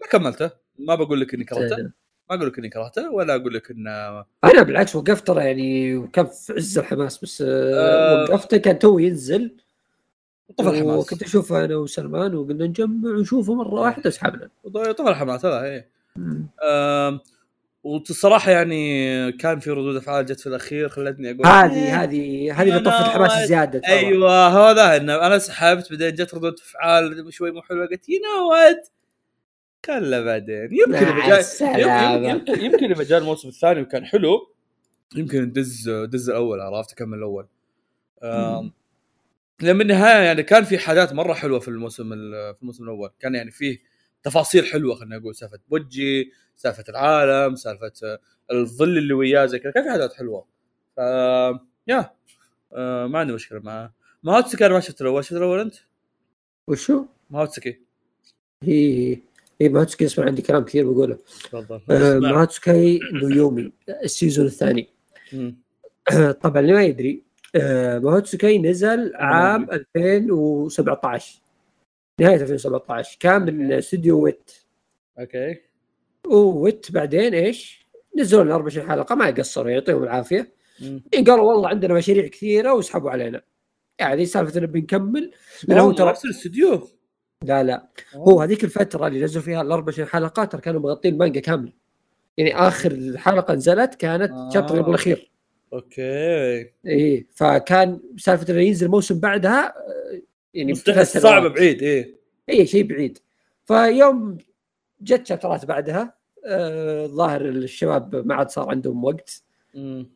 ما كملته. ما بقول لك إني كرهته. ما أقول لك إني كرهته ولا أقول لك إنه أنا بالعكس وقفت ترى يعني وكان في عز الحماس بس آه آه. وقفته كان تو ينزل. طفى الحماس. وكنت أشوفه أنا وسلمان وقلنا نجمع ونشوفه مرة واحدة سحبنا طفى الحماس هذا آم، والصراحه يعني كان في ردود أفعال جت في الأخير خلتني أقول هذه إيه، هذه هذه اللي طفت الحماس ترى. أيوه هذا إنه أنا سحبت بعدين جت ردود أفعال شوي مو حلوة قلت you know what كلا بعدين. يمكن مع السلامة. يمكن يمكن, اذا جاء الموسم الثاني وكان حلو. يمكن ندز دز الأول عرفت؟ أكمل الأول. لأن بالنهايه يعني كان في حاجات مرة حلوة في الموسم ال- في الموسم الأول. كان يعني فيه تفاصيل حلوة خلينا نقول. سالفة بوجي سالفة العالم سالفة الظل اللي وياه زي كذا. كان في حاجات حلوة. ف يا آه، ما عندي مشكلة معاه ماهوتسكي أنا ما شفت الأول. شفت الأول أنت؟ وشو؟ Mahoutsukai هي هي Mahoutsukai أسمع عندي كلام كثير بقوله. تفضل. آه. Mahoutsukai no Yome ال season الثاني. <clears throat> طبعا اللي ما يدري آه Mahoutsukai نزل عام 2017 نهاية 2017 كان من استوديو Wit. okay. و Wit بعدين إيش؟ نزلوا لنا 24 حلقه ما قصروا يعطيهم العافية. قالوا والله عندنا مشاريع كثيرة وسحبوا علينا. يعني سالفة إنه بنكمل. لأنه هو ترى نفس الاستوديو. لا لا. هو هذيك الفترة اللي نزلوا فيها ال 24 حلقه ترى كانوا مغطين المانجا كاملة. يعني آخر حلقة نزلت كانت آه. chapter قبل الأخير. أوكي. إي فكان سالفة إنه ينزل موسم بعدها آه، يعني. صعبه بعيد إيه إي شيء بعيد. فيوم جت شابترات بعدها آه، الظاهر الشباب ما عاد صار عندهم وقت. مم.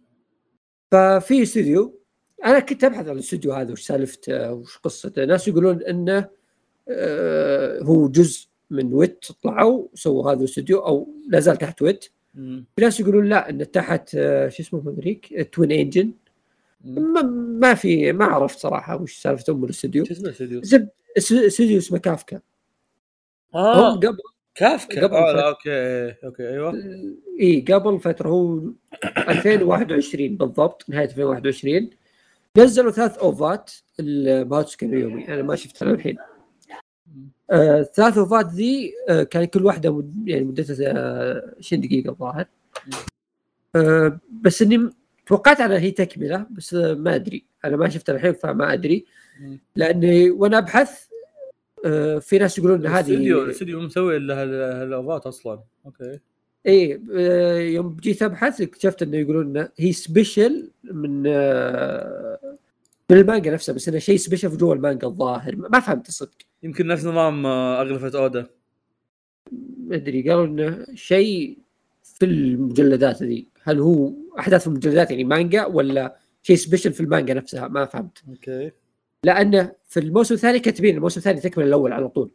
ففي استوديو أنا كنت أبحث عن الاستوديو هذا وش سالفته وش قصته. ناس يقولون إنه آه، هو جزء من Wit طلعوا سووا هذا الاستوديو أو لا زال تحت Wit. في ناس يقولون لا انه تحت آه، شو اسمه هذيك Twin Engine. ما, ما في ما عرفت صراحة وش سالفة أم الاستوديو. شو اسمه الاستوديو؟ استوديو اسمه كافكا. آه هم قبل كافكا. قبل. لا، okay okay أيوه. إي قبل فترة هو 2021 بالضبط نهاية 2021 نزلوا ثلاث أوفات الماهوتسوكاي يومي. أنا ما شفتها للحين آه، الثلاث اوفات ذي آه، كان كل واحدة مد... يعني مدتها آه، 20 دقيقة الظاهر. آه، بس إني توقعت أنها هي تكملة بس آه، ما أدري. أنا ما شفتها الحين فما أدري. لأني وأنا أبحث آه، في ناس يقولون ان هذه الاستوديو مسوي إلا هال- هالأوفات أصلا. أوكي. إي آه، يوم جيت أبحث اكتشفت إنه يقولون إنه هي special من آه، من المانجا نفسها بس إنه شيء special في جوا المانجا الظاهر. ما فهمت الصدق. يمكن نفس نظام اغلفه اودا ما أدري قالوا إنه شيء في المجلدات ذي هل هو أحداث المجلدات يعني مانجا ولا شيء special في المانجا نفسها؟ ما فهمت. okay. لأنه في الموسم الثاني كاتبين الموسم الثاني تكمل الأول على طول.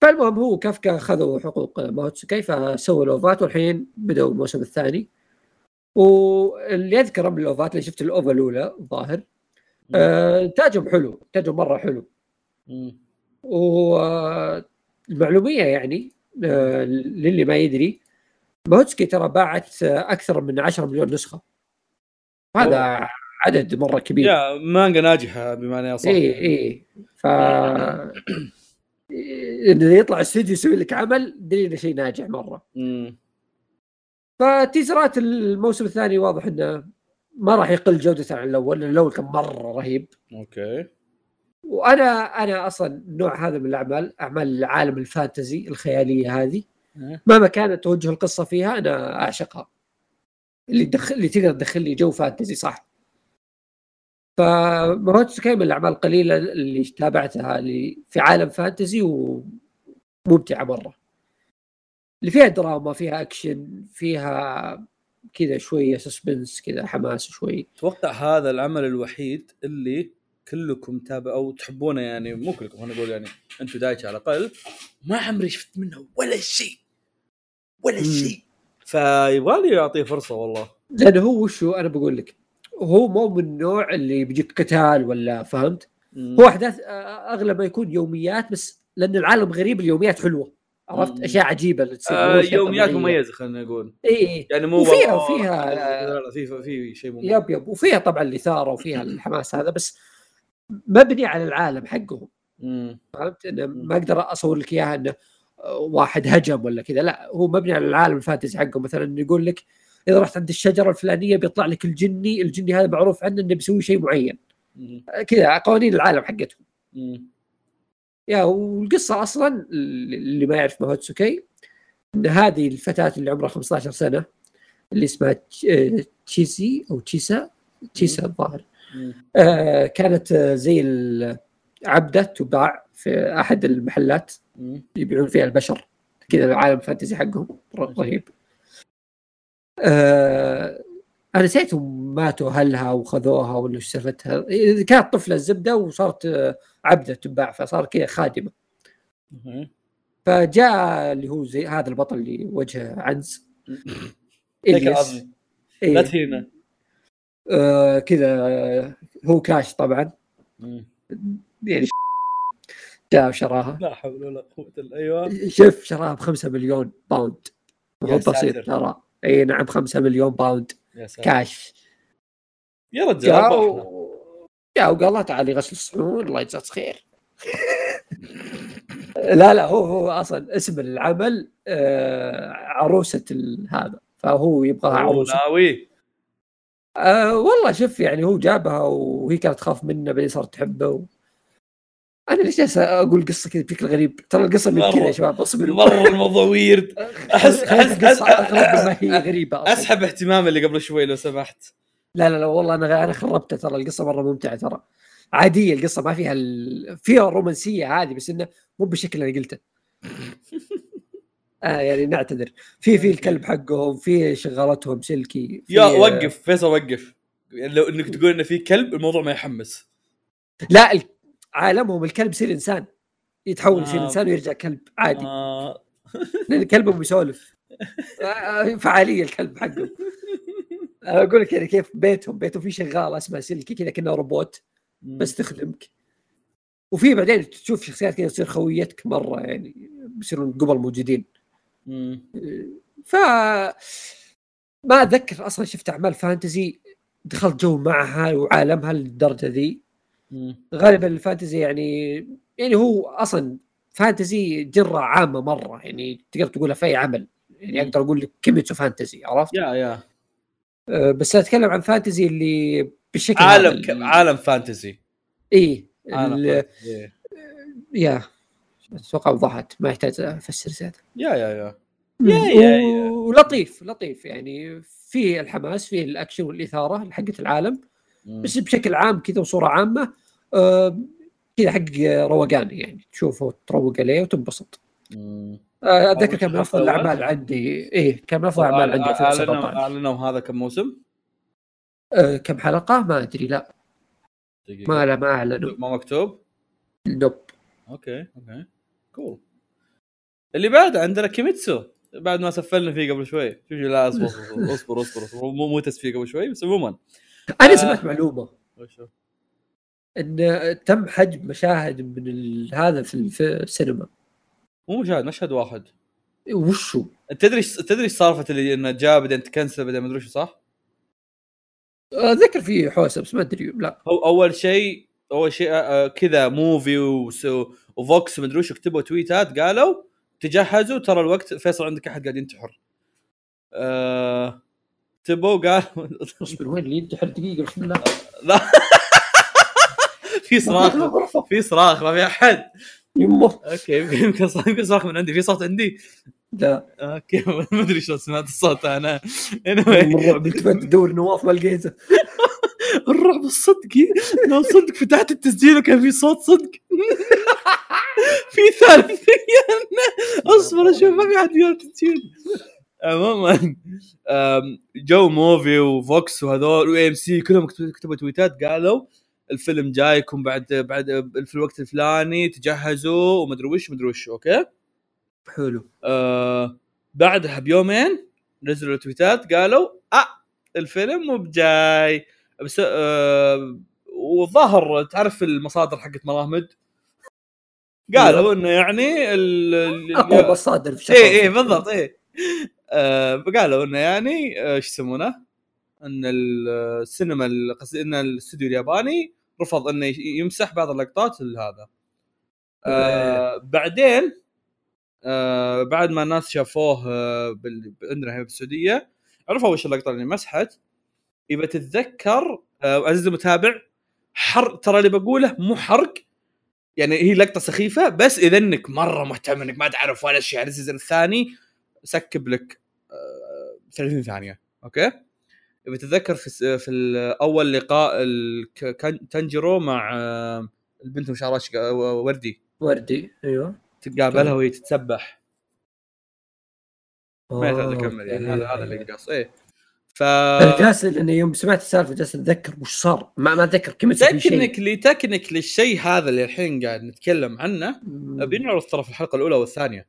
فالمهم هو كافكا خذوا حقوق ماهوتسوكاي فسووا الاوفات والحين بدأوا الموسم الثاني. واللي اذكره من الأوفات اللي شفت الأوفا الأولى الظاهر آه، حلو انتاجهم مرة حلو. والمعلومية يعني آه، للي ما يدري ماهوتسوكاي ترى باعت أكثر من 10 مليون نسخة. هذا عدد مرة كبير. يا مانجا ناجحة بمعنى أصح. اي اي ف <coughs> انه يطلع استوديو يسوي لك عمل دليل شيء ناجح مرة. مم. فتيزرات الموسم الثاني واضح إنه ما راح يقل جودة عن الأول لأن الأول كان مرة رهيب. okay. وأنا أنا أصلا النوع هذا من الأعمال أعمال العالم ال fantasy الخيالية هذه. إيه. مهما كانت توجه القصة فيها أنا أعشقها. اللي تدخل اللي تقدر تدخل لي جو fantasy صح. فماهوتسوكاي من الأعمال القليلة اللي تابعتها اللي في عالم fantasy وممتعة مرة. اللي فيها دراما فيها أكشن فيها كذا شوية suspense كذا حماس شوي. أتوقع هذا العمل الوحيد اللي كلكم تابع أو تحبونه يعني مو كلكم أنا أقول يعني أنتم دايتش على الأقل. ما عمري شفت منه ولا شيء ولا. شيء. فيبغى لي أعطيه فرصة والله. لأنه هو وشو أنا بقول لك هو مو من النوع اللي بيجيك قتال ولا فهمت؟ مم. هو أحداث اغلب ما يكون يوميات بس لأن العالم غريب اليوميات حلوة. عرفت؟ مم. أشياء عجيبة اللي تصير آه يوميات. مميزه خلينا نقول. إي إي. يعني مو وفيها- وفيها- لا لا في في شيء مميز. يب يب. وفيها طبعا الإثارة وفيها الحماس هذا بس مبني على العالم حقهم. فهمت إنه ما أقدر أصور لك إياها إنه آه، واحد هجم ولا كذا لا هو مبني على العالم الفانتزي حقهم. مثلا يقول لك إذا رحت عند الشجرة الفلانية بيطلع لك الجني الجني هذا معروف عنه إنه بيسوي شيء معين. آه، كذا قوانين العالم حقتهم. يا والقصة أصلا اللي ما يعرف ماهوتسوكي ان هذه الفتاة اللي عمرها 15 سنة اللي اسمها تش- تشيسي أو تشيسا تشيسا الظاهر. آه، كانت زي ال- عبده تباع في أحد المحلات. يبيعون فيها البشر. كذا العالم الفانتزي حقهم رهيب. أنا نسيت ماتوا أهلها وخذوها ولا إيش سالفتها كانت طفلة الزبدة وصارت عبدة تباع فصار كذا خادمة. فجاء اللي هو زي هذا البطل اللي وجهه عنز. العظمي إيه. لا تهينا آه كذا آه، هو كاش طبعا. يعني جاء وشراها. لا حول ولا قوة إلا أيوه. شوف شراها ب 5 مليون باوند مو بسيط. ترى. اي نعم 5 مليون باوند يا ساتر. كاش. يا رجال جاء. جاء وقال لا تعالي غسل الصحون الله يجزاك خير. <laughs> لا لا هو هو أصلا اسم العمل آه عروسة هذا. فهو يبغاها عروسة. ناوي. آه والله شوف يعني هو جابها وهي كانت تخاف منه بعدين صارت تحبه. أنا ليش جالس أقول قصة كذا بشكل غريب؟ ترى القصة من كذا يا شباب اصبروا. مرة الموضوع ويرد القصة <laughs> أحس- اغلب ما هي غريبة أصلاً. اسحب اهتمامي اللي قبل شوي لو سمحت. لا لا لا والله أنا أنا خربته ترى القصة مرة ممتعة ترى. عادية القصة ما فيها ال... فيها الرومانسيه هذه بس إنه مو بالشكل اللي قلته. آه يعني نعتذر. في في الكلب حقهم في شغالتهم سلكي يا وقف فيصل وقف. يعني لو إنك تقول إنه في كلب الموضوع ما يحمس. لا عالمهم الكلب يصير إنسان. يتحول يصير آه. إنسان ويرجع كلب عادي. آه. لأن كلبهم <laughs> يسولف. آه، فعالية الكلب حقهم. أنا أقول لك يعني كيف بيتهم. بيتهم في شغاله اسمها سلكي كذا كانها روبوت. بس تخدمك. وفي بعدين تشوف شخصيات كذا تصير خويتك مرة يعني بيصيرون قبل موجودين. ف ما أتذكر أصلا شفت أعمال fantasy دخلت جو معها وعالمها للدرجة ذي. غالبا ال fantasy يعني يعني هو أصلا fantasy genre عامة مرة يعني تقدر تقولها في أي عمل. يعني أقدر أقول لك كيميتسو fantasy عرفت؟ yeah yeah. أه، بس أتكلم عن فانتزي اللي هذا عالم اللي- ك... عالم فانتزي. إيه عالم ال- فانتزي. يا. أتوقع وضحت ما يحتاج أفسر زيادة. يا يا يا. يا يا يا. ولطيف لطيف. يعني في الحماس في الأكشن والإثارة حقت العالم. بس بشكل عام كذا وصورة عامة آه، كذا حق روقان يعني. تشوفه وتروق عليه وتنبسط. آه، أتذكر كان من أفضل. الأعمال عندي. إيه كان من أفضل الأعمال عندي اعلنوا 2017 أعلنوا هذا كم موسم؟ آه، كم حلقة؟ ما أدري لا. دقيقة. ما لا ما أعلنوا. ما مكتوب؟ nope. okay okay. cool اللي بعد عندنا كيميتسو. بعد ما سفلنا فيه قبل شوي. شوف لا اصبر اصبر اصبر اصبر, أصبر. مو مو تسفيه قبل شوي بس عموما. أنا آه. سمعت معلومة وش هو؟ إن تم حجب مشاهد من ال- هذا في السينما مو مشاهد مشهد واحد وشو؟ تدري تدري إيش سالفة اللي إنه جاء بعدين تكنسل بعدين ما أدري وش صح؟ أتذكر في حوسة بس ما أدري لا هو أول شيء أول شيء آه، آه، كذا موفي وفوكس مدري وش كتبوا تويتات قالوا تجهزوا ترى الوقت فيصل عندك أحد قاعد ينتحر. آه كتبوا قال اصبر وين اللي ينتحر دقيقة بسم الله. لا. <laughs> في صراخ. في صراخ ما في أحد. يمه. okay يمكن صراخ يمكن صراخ من عندي. في صوت عندي؟ لا. okay ما أدري شلون سمعت الصوت أنا. Anyway. الرعب. التفت تدور نواف ما لقيته. <laughs> الرعب الصدق. لو صدق فتحت التسجيل وكان في صوت صدق. <laughs> في ثانية أصبر أشوف ما في أحد في التسجيل. عموما أم، جو موفي وفوكس وهذول واي ام سي كلهم كتبوا تويتات قالوا الفيلم جايكم بعد بعد في الوقت الفلاني تجهزوا ومدري وش مدري وش أوكي؟ حلو. آه بعدها بيومين نزلوا تويتات قالوا آه الفيلم مو بجاي. بس آه وظهر تعرف المصادر حقت مراهمد قالوا إنه يعني ال اقوى مصادر في اي اي بالضبط اي آه قالوا إنه يعني آه، إيش يسمونه؟ إن ال- السينما ال- قصدي إن الاستوديو الياباني رفض إنه يمسح بعض اللقطات هذا آه بعدين آه بعد ما الناس شافوه آه بال- عندنا هنا بالسعودية عرفوا وش اللقطة اللي مسحت؟ إذا تتذكر آه عزيزي المتابع حرق ترى اللي بقوله مو حرق يعني هي لقطة سخيفة بس اذا انك مرة مهتم إنك ما تعرف ولا شيء عن السيزون الثاني skip لك آه 30 ثانية okay؟ إذا تتذكر في في اول لقاء تنجرو مع آه، البنت ام شعرات شق- وردي. وردي أيوه. تقابلها وهي تتسبح. ما آه، اكمل يعني هذا هذا اللي. قص إيه. ف جالس لأن يوم سمعت السالفة جالس أتذكر وش صار؟ ما ما أتذكر كلمة technically technically الشيء هذا اللي الحين قاعد نتكلم عنه. بينعرض ترى في الحلقة الأولى والثانية.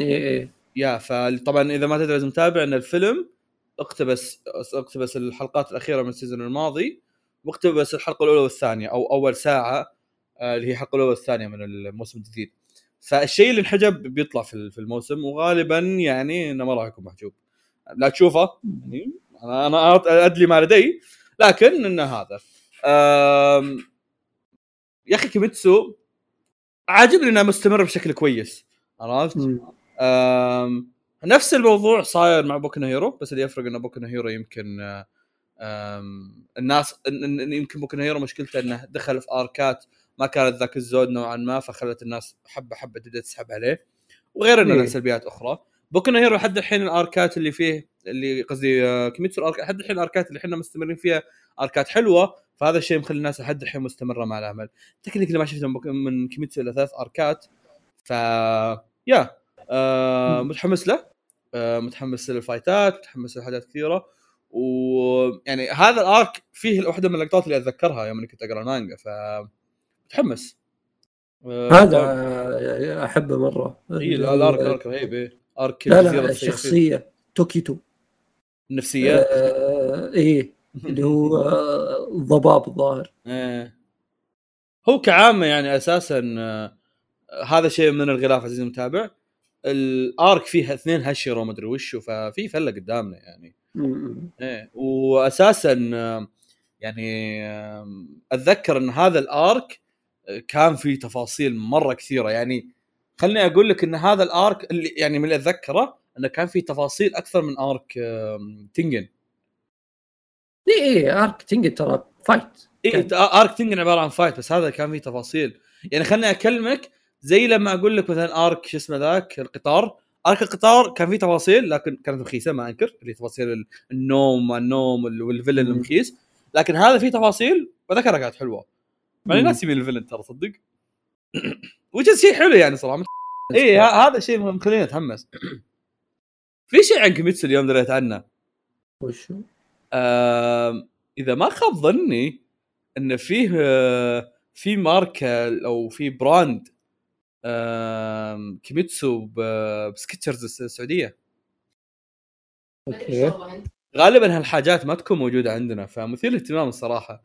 إيه إيه. يا فطبعا إذا ما تدري لازم تتابع إن الفيلم اقتبس اقتبس الحلقات الأخيرة من السيزون الماضي واقتبس الحلقة الأولى والثانية أو أول ساعة آه، اللي هي الحلقة الأولى والثانية من الموسم الجديد. فالشيء اللي انحجب بيطلع في الموسم وغالبا يعني إنه ما راح يكون محجوب. لا تشوفه يعني أنا أنا ادلي ما لدي لكن إنه هذا. يا أخي كيميتسو عاجبني إنه مستمر بشكل كويس عرفت؟ نفس الموضوع صاير مع بوكو هيرو بس اللي يفرق ان بوكو هيرو يمكن الناس يمكن بوكو هيرو مشكلته إنه دخل في arc ات ما كانت ذاك الزود نوعا ما فخلت الناس حبة حبة تبدأ تسحب عليه. وغير إنه له إيه. سلبيات أخرى. بوكو هيرو لحد الحين ال arc ات اللي فيه اللي قصدي آه، كيميتسو لحد الحين ال arc ات اللي إحنا مستمرين فيها arc ات حلوة فهذا الشيء مخلي الناس لحد الحين مستمرة مع العمل. technically ما شفت من كيميتسو إلا ثلاث arc ات ف yeah آه. متحمس له آه متحمس لل fight ات متحمس لحاجات كثيرة ويعني هذا ال arc فيه واحدة من اللقطات اللي أتذكرها يوم اني كنت أقرأ المانجا ف متحمس آه،. هذا أحبه مرة اي لا ال arc ال arc رهيب إيه. arc لا الجزيرة لا السياسية. الشخصية توكيتو النفسية آه إيه اللي هو آه، ضباب الظاهر <laughs> إيه. هو كعامة يعني أساسا هذا شيء من الغلاف عزيزي المتابع الارك فيها اثنين هشروا ما أدري وشو ففي فلة قدامنا يعني. إيه واساسا آه، يعني آه، أتذكر إن هذا الارك آه، كان فيه تفاصيل مرة كثيرة يعني خلني أقول لك إن هذا الارك اللي يعني من اللي أتذكره إنه كان فيه تفاصيل أكثر من ارك آه، تنجن إيه إيه arc تنجن ترى fight اي كان. arc تنجن عبارة عن fight بس هذا كان فيه تفاصيل يعني خلني أكلمك زي لما أقول لك مثلا arc شو اسمه ذاك؟ القطار. arc القطار كان فيه تفاصيل لكن كانت رخيصة ما أنكر. اللي تفاصيل ال- النوم ما النوم وال- وال villain. المخيس لكن هذا فيه تفاصيل وذكرها كانت حلوة. مع. الناس يبين ال villain ترى صدق وجه <clears throat> شيء حلو يعني صراحة. <laughs> اي ه- هذا شيء مخليني اتحمس <clears throat> في شيء عن كيميتسو اليوم دريت عنه؟ وشو؟ آم، إذا ما خاب ظني إن فيه آه، في ماركة أو في brand كيميتسو ب Skechers الس- السعودية. okay. غالبا هالحاجات ما تكون موجودة عندنا فمثير للاهتمام الصراحة.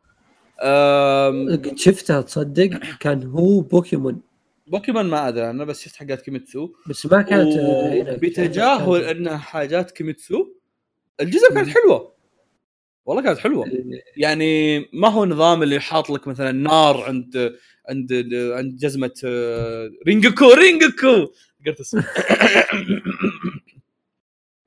قد شفتها تصدق كان هو بوكيمون. بوكيمون ما أدري أنا بس شفت حاجات كيميتسو. بس ما كانت آه، هنا بتجاهل انها حاجات كيميتسو الجزم كانت حلوة. والله كانت حلوة. يعني ما هو نظام اللي حاط لك مثلا نار عند عند عند جزمة آه، رينجوكو رينجوكو قلت اسمه.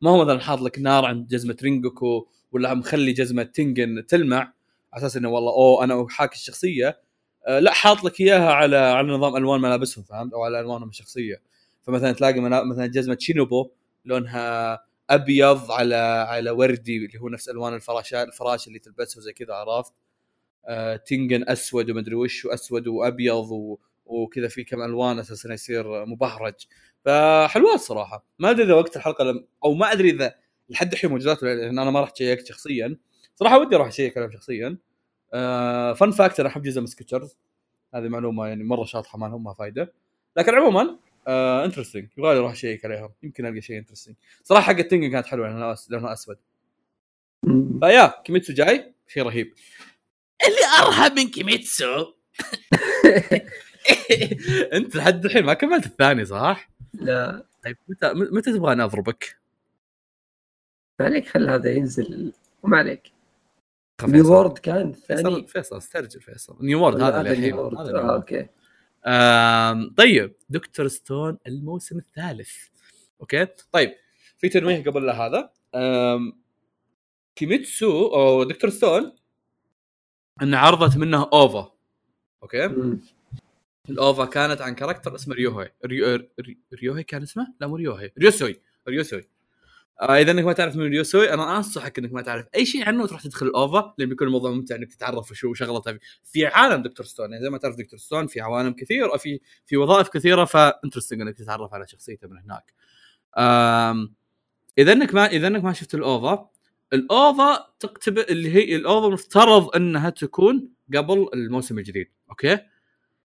ما هو مثلا حاط لك نار عند جزمة رينجوكو ولا مخلي جزمة تنجن تلمع؟ على أساس إنه والله أوه أنا حاكي الشخصية. آه، لا حاط لك إياها على على نظام ألوان ملابسهم فهمت؟ أو على ألوانهم الشخصية. فمثلا تلاقي مثلا جزمة شينوبو لونها أبيض على على وردي اللي هو نفس ألوان الفراشات الفراش اللي تلبسه زي كذا عرفت؟ تنجن أسود ومدري وش وأسود وأبيض و... وكذا في كم ألوان أساسا يصير مبهرج. فحلوات صراحة. ما أدري إذا وقت الحلقة لم... أو ما أدري إذا لحد الحين موجودات لأن أنا ما رحت شيكت شخصيا. صراحة ودي أروح أشيك عليهم شخصيا. آه fun fact أنا أحب جزء سكتشرز هذه معلومة يعني مرة شاطحة ما لهم فايدة. لكن عموما آه interesting يبغى لي أروح أشيك عليهم. يمكن ألقى شيء interesting صراحة حق التنجن كانت حلوة لانها أس- لونها أسود. ف yeah كيميتسو جاي؟ شيء رهيب. اللي أرهب من كيميتسو. <laughs> أنت لحد الحين ما كملت الثاني صح؟ لا. طيب متى متى تبغاني أضربك؟ ما عليك خل هذا ينزل. وما عليك. New World كان فيصل ثاني؟ فيصل استرجل فيصل. New World هذا اللي الحين. New World. هذا New آه، World. okay. آم، طيب دكتور ستون الموسم الثالث. okay؟ طيب في تنويه قبل لا هذا كيميتسو أو دكتور ستون انعرضت منه OVA. okay. مم. ال OVA كانت عن character اسمه ريوهي ريو... ري- ريوهي كان اسمه؟ لا مو ريوهي ريوسوي. ريوسوي. آه إذا إنك ما تعرف من ريوسوي أنا أنصحك إنك ما تعرف أي شيء عنه وتروح تدخل ال OVA لأن بيكون الموضوع ممتع إنك تتعرف وشو شغلته في, في عالم دكتور ستون. يعني زي ما تعرف دكتور ستون في عوالم كثير في في وظائف كثيرة ف interesting إنك تتعرف على شخصيته من هناك. آم... إذا إنك ما إذا إنك ما شفت ال OVA ال OVA تكتب اللي هي ال OVA مفترض أنها تكون قبل الموسم الجديد okay؟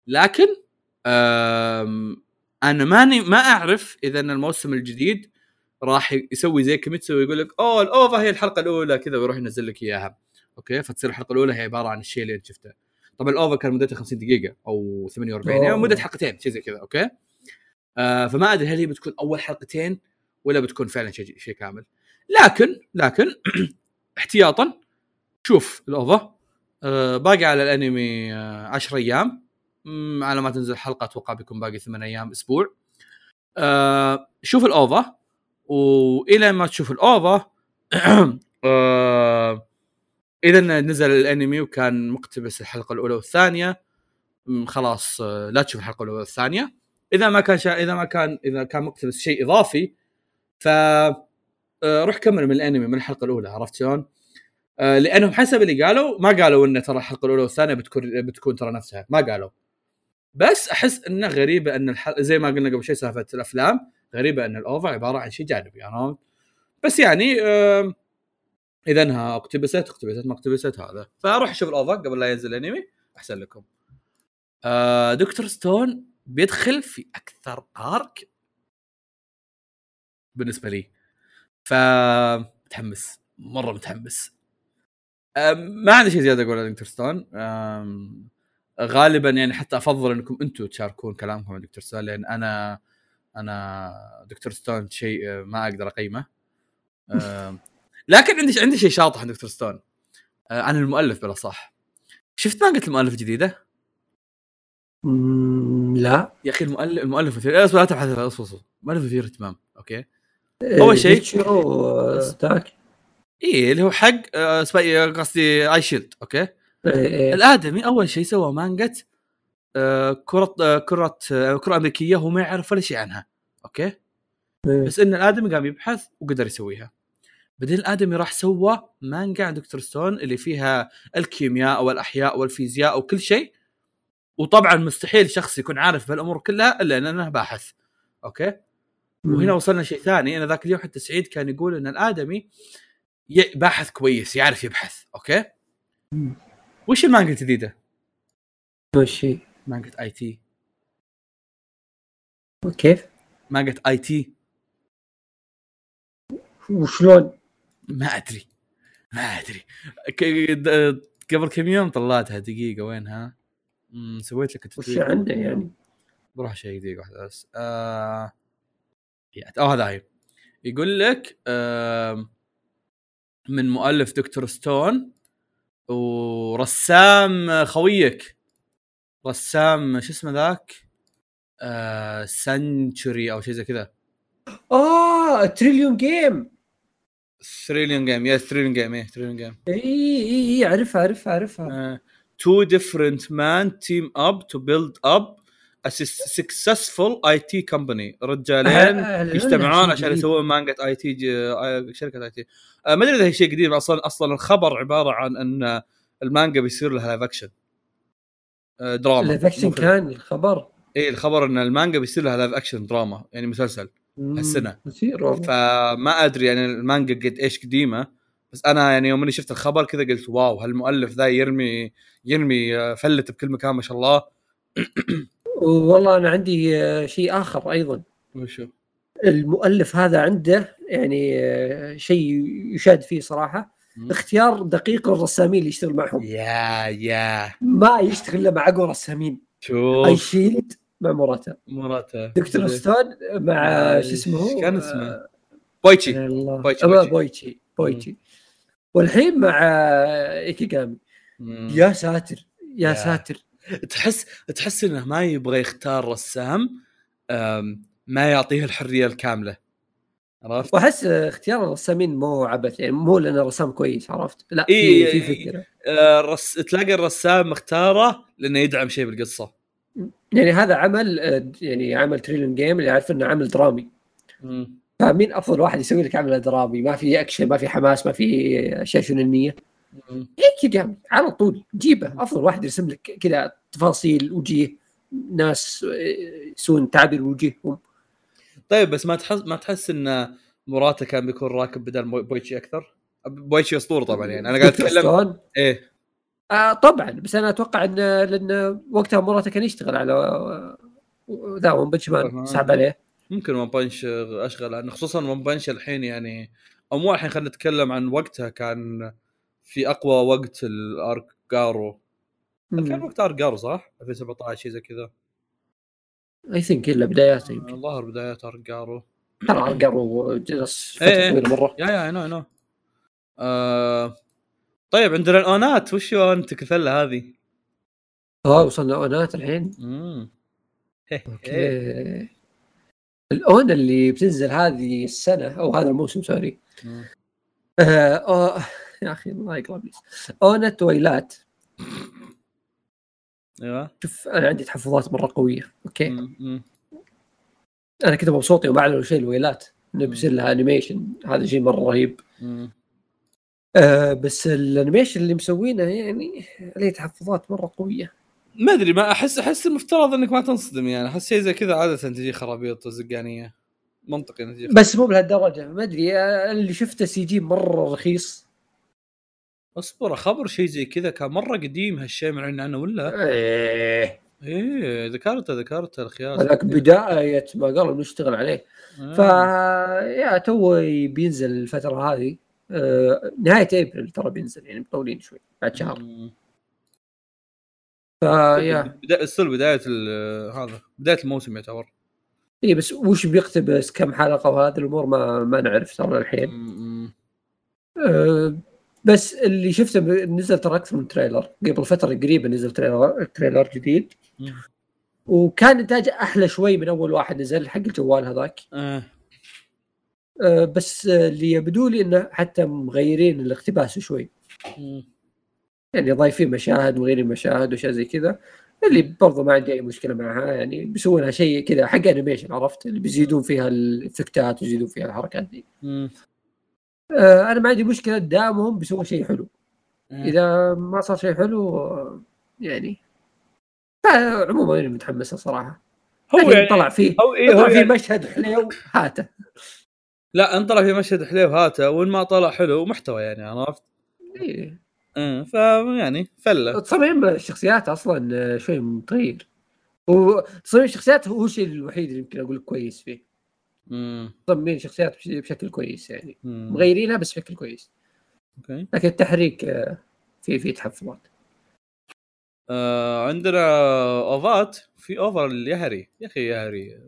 لكن أنا ماني ما أعرف إذا إن الموسم الجديد راح يسوي زي كيميتسو ويقول لك أوه ال OVA هي الحلقة الأولى. كذا ويروح ينزل لك إياها okay؟ فتصير الحلقة الأولى هي عبارة عن الشيء اللي أنت شفته. طبعا ال OVA كان مدتها 50 دقيقة أو 48 يعني. مدة حلقتين شيء زي كذا okay؟ آه فما أدري هل هي بتكون أول حلقتين ولا بتكون فعلا شيء شيء كامل. لكن لكن <clears throat> احتياطا شوف ال OVA آه باقي على الأنمي 10 أيام. مم، على ما تنزل حلقة أتوقع بيكون باقي ثمان أيام أسبوع. آه شوف ال OVA وإلى ما تشوف ال OVA <clears throat> آه اذا نزل الأنمي وكان مقتبس الحلقة الأولى والثانية. خلاص آه لا تشوف الحلقة الأولى والثانية. إذا ما كان شا... إذا ما كان إذا كان مقتبس شيء إضافي ف آه، روح كمل من الانمي من الحلقة الأولى عرفت شلون؟ آه، لأنهم حسب اللي قالوا ما قالوا إن ترى الحلقة الأولى والثانية بتكون بتكون ترى نفسها ما قالوا بس أحس إنه غريبة إن الحلقة زي ما قلنا قبل شوي سالفة الأفلام غريبة إن ال OVA عبارة عن شيء جانبي عرفت؟ بس يعني إذا انها اقتبست اقتبست ما اقتبست هذا فأروح أشوف ال OVA قبل لا ينزل الأنمي أحسن لكم. آه، دكتور ستون بيدخل في أكثر arc بالنسبة لي فمتحمس مرة متحمس. أم، ما عندي شيء زيادة اقوله عن Doctor Stone. أم، غالبا يعني حتى أفضل إنكم أنتم تشاركون كلامكم عن Doctor Stone لأن أنا أنا Doctor Stone شيء أه، ما أقدر أقيمه. <laughs> لكن عندي عندي شيء شاطح عن Doctor Stone. أه، عن المؤلف بلا صح. شفت مانجة المؤلف الجديده؟ لا. يا أخي المؤلف المؤلف مثير أصبر لا تبحث أصبر أصبر. المؤلف مثير اهتمام okay؟ أول شيء- ريتشيرو، آه، ذاك إيه اللي هو حق أه، Spy قصدي Eyeshield okay؟ إيه، إيه. الآدمي أول شيء سوى مانجا آه، كرة آه، كرة آه، كرة أمريكية هو ما يعرف ولا شيء عنها okay؟ إيه. بس إن الآدمي قام يبحث وقدر يسويها. بعدين الآدمي راح سوى مانجا عن Doctor Stone اللي فيها الكيمياء والأحياء والفيزياء وكل شيء. وطبعا مستحيل شخص يكون عارف بهالأمور كلها إلا انه باحث okay؟ وهنا وصلنا شيء ثاني أنا ذاك اليوم حتى سعيد كان يقول إن الآدمي باحث كويس يعرف يبحث okay مم. وش المانجا الجديدة؟ وش هي؟ مانجا IT كيف؟ مانجا IT وشلون؟ ما أدري ما أدري قبل كم يوم طلعتها دقيقة وينها؟ سويت لك وش التتويج. عنده يعني؟ بروح شيء دقيقة واحدة بس آه... آه هذا هي. يقول لك. من مؤلف دكتور ستون ورسام خويك. رسام شو اسمه ذاك؟ آه... سنتشوري أو شيء زي كذا. آه تريليون جيم ثريليون جيم يا ثريليون جيم إيه ثريليون جيم إي إي إي اعرفها اعرفها اعرفها two different men team up to build a successful IT company رجالين آه، يجتمعون عشان. يسوون مانجا IT شركة IT ما أدري إذا هي شيء قديم أصلا أصلا الخبر عبارة عن إن المانجا بيصير لها live action آه، دراما live action. كان الخبر؟ اي الخبر إن المانجا بيصير لها live action دراما يعني مسلسل والله. فما أدري يعني المانجا قد إيش قديمة بس أنا يعني يوم إني شفت الخبر كذا قلت wow هالمؤلف ذا يرمي يرمي آه، فلت بكل مكان ما شاء الله. <clears throat> والله أنا عندي آه، شيء آخر أيضا. وشو؟ المؤلف هذا عنده يعني آه، شيء يشاد فيه صراحة. اختيار دقيق للرسامين اللي يشتغل معهم. yeah yeah. ما يشتغل إلا مع اقوى رسامين أي شوف Shield مع موراتا. موراتا Doctor Stone مع آه، شو اسمه؟ كان اسمه؟ بويتشي. الله بويتشي، بويتشي. بويتشي بويتشي. والحين مع آه، إيكيغامي. يا ساتر يا يا. ساتر. تحس تحس إنه ما يبغى يختار رسام ما يعطيه الحرية الكاملة. عرفت؟ وأحس اختيار الرسامين مو عبث يعني مو لأنه رسام كويس عرفت؟ لا في إيه، في إيه. فكرة. آه، رس... تلاقي الرسام مختاره لأنه يدعم شيء بالقصة. يعني هذا عمل يعني عمل Trillion Game اللي عارف إنه عمل درامي. فمين أفضل واحد يسوي لك عمل درامي؟ ما في أكشن ما في حماس ما في أشياء شونينيه مم. ايكيغامي على طول. جيبه أفضل واحد يرسم لك كذا تفاصيل وجيه ناس آه، يسوون تعابير وجيههم طيب بس ما تحس ما تحس إن موراتا كان بيكون راكب بدل بويتشي أكثر؟ بويتشي أسطورة طبعا يعني. أنا قاعد أتكلم إيه. آه طبعا. بس أنا أتوقع إن لأن وقتها موراتا كان يشتغل على آه، ذا One Punch Man. سحب عليه. ممكن One Punch أشغل خصوصا One Punch الحين يعني أو مو الحين خلينا نتكلم عن وقتها كان في أقوى وقت ال arc جارو. كان وقت arc جارو صح؟ 2017 شيء زي كذا. I think إلا بداياته يمكن. الظاهر بدايات arc جارو. ترى قروا جلس إيه، فترة إيه. طويلة مرة. yeah yeah no no آه طيب عندنا الأونات. وش اونتك الفله هذه؟ آه وصلنا أونات الحين. امم أوكي. الأون اللي بتنزل هذه السنة أو هذا الموسم سوري. آه أوه يا أخي الله يقرب لي اونة ويلات أيوه. شوف أنا عندي تحفظات مرة قوية. أوكي. مم،. أنا كذا مبسوط يوم اعلنوا شيء الويلات. انه. بيصير لها animation هذا شيء مرة رهيب. مم. آه بس ال animation اللي مسوينه يعني عليه تحفظات مرة قوية. ما أدري ما أحس أحس المفترض إنك ما تنصدم يعني. أحس شيء زي كذا عادة تجي خرابيط زقانيه منطقي تجي بس مو بهالدرجة. ما أدري اللي شفته CG مرة رخيص. اصبر خبر شيء زي كذا كان مرة قديم هالشيء معلن عنه ولا؟ إيه. إيه ذكرته ذكرته الخياس هذاك بداية ما قالوا نشتغل عليه. آه. ف يا تو بينزل الفترة هذه آه، نهاية أبريل ترى بينزل يعني مطولين شوي بعد شهر. مم. ف yeah بدا السل بدايه ال- هذا بداية الموسم يعتبر. اي بس وش بيقتبس؟ كم حلقة؟ وهذه الأمور ما ما نعرف ترى الحين. مم. بس اللي شفته نزل ترى أكثر من trailer قبل فترة قريبة نزل trailer trailer جديد. وكان انتاجه أحلى شوي من أول واحد نزل حق الجوال هذاك آه. أه بس آه، اللي يبدو لي إنه حتى مغيرين الاقتباس شوي مم. يعني ضايفين مشاهد مغيرين مشاهد واشياء زي كذا اللي برضو ما عندي أي مشكلة معها يعني بيسوونها شيء كذا حق animation عرفت اللي بيزيدون فيها الإفكتات ويزيدون فيها الحركات دي مم. آه أنا ما عندي مشكلة دامهم بيسوون شيء حلو. إذا ما صار شيء حلو يعني عموما أنا متحمس الصراحه هو يعني طلع فيه هو إيه طلع هو فيه يعني مشهد حليو هاته لا إن طلع في مشهد حليو هاته وإن ما طلع حلو محتوى يعني عرفت؟ إيه. آه. فيعني فله تصميم الشخصيات أصلا شوي متغير وتصميم الشخصيات هو الشيء الوحيد اللي يمكن أقول لك كويس فيه مم. تصميم شخصيات بش- بشكل كويس يعني. مم. مغيرينها بس بشكل كويس. okay. لكن التحريك آه، في في تحفظات. آه عندنا أوفات في OVA ال Yahari يا أخي Yahari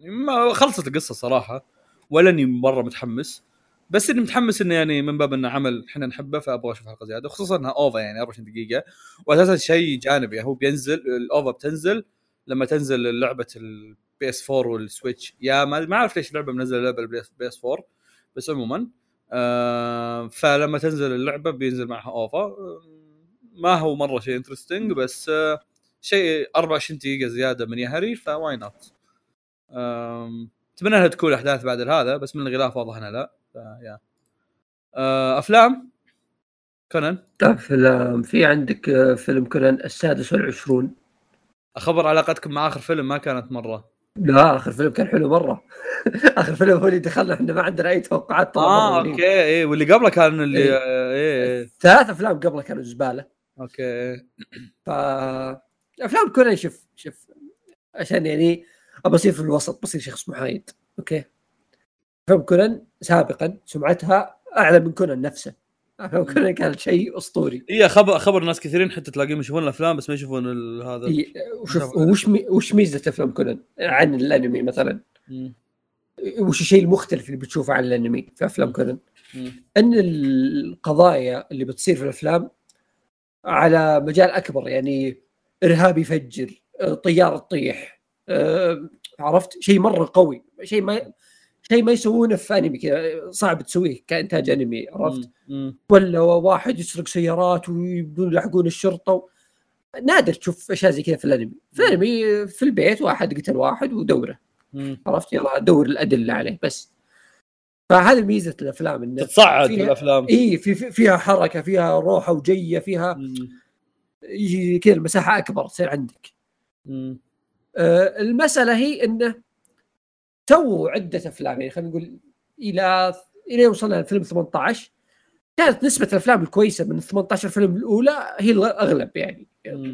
ما خلصت القصة صراحة ولا أني مرة متحمس. بس أني متحمس إنه يعني من باب إنه عمل إحنا نحبه فأبغى أشوف حلقة زيادة. خصوصا إنها OVA يعني 24 دقيقة. واساسا شيء جانبي هو بينزل ال OVA بتنزل لما تنزل لعبة ال PS 4 وال Switch. yeah ما ما أعرف ليش اللعبة منزلة لعبة ال PS 4 بس عموما آه فلما تنزل اللعبة بينزل معها OVA. آه، ما هو مرة شيء interesting بس آه شيء 24 دقيقة زيادة من Yahari ف why not أتمنى إنها تكون احداث بعد هذا بس من الغلاف واضح إنها لا ف yeah آه أفلام؟ كونان؟ أفلام. في عندك آه، فيلم كونان السادس والعشرون. أخبر علاقتكم مع آخر فيلم ما كانت مرة. لا آخر فيلم كان حلو مرة. <laughs> آخر فيلم هو اللي دخلنا إحنا ما عندنا أي توقعات آه مرة okay. إيه واللي قبله كان اللي إيه. آه، إيه إيه. ثلاث أفلام قبله كانوا زبالة. okay. ف أفلام كونان شوف شوف عشان يعني ابى أصير في الوسط بصير شخص محايد. okay. أفلام كونان سابقا سمعتها أعلى من كونان نفسه. <laughs> كانت شيء أسطوري. اي خبر خبر ناس كثيرين حتى تلاقيهم يشوفون الأفلام بس ما يشوفون ال- هذا. إي، وشوف وش مي وش ميزة أفلام كونان؟ عن الأنمي مثلا. مم. وش الشيء المختلف اللي بتشوفه عن الأنمي في أفلام كونان. أن القضايا اللي بتصير في الأفلام على مجال أكبر يعني ارهاب يفجر طياره تطيح آه، عرفت؟ شيء مرة قوي شيء ما شيء ما يسوونه في انمي كذا صعب تسويه كإنتاج أنمي عرفت. ولا واحد يسرق سيارات ويبدون يلحقون الشرطة و... نادر تشوف أشياء زي كذا في الأنمي في الأنمي في البيت واحد قتل واحد ودوره مم. عرفت يلا دور الأدلة عليه بس فهذه ميزة الأفلام انه تتصعد فيها- بالافلام إي في في- فيها حركة فيها روحة وجية فيها. يجي كذا المساحه أكبر تصير عندك. آه، المسألة هي إنه سووا عدة أفلام يعني خلينا نقول إلى إلى وصلنا لفيلم 18 كانت نسبة الأفلام الكويسة من 18 فيلم الأولى هي الاغلب يعني.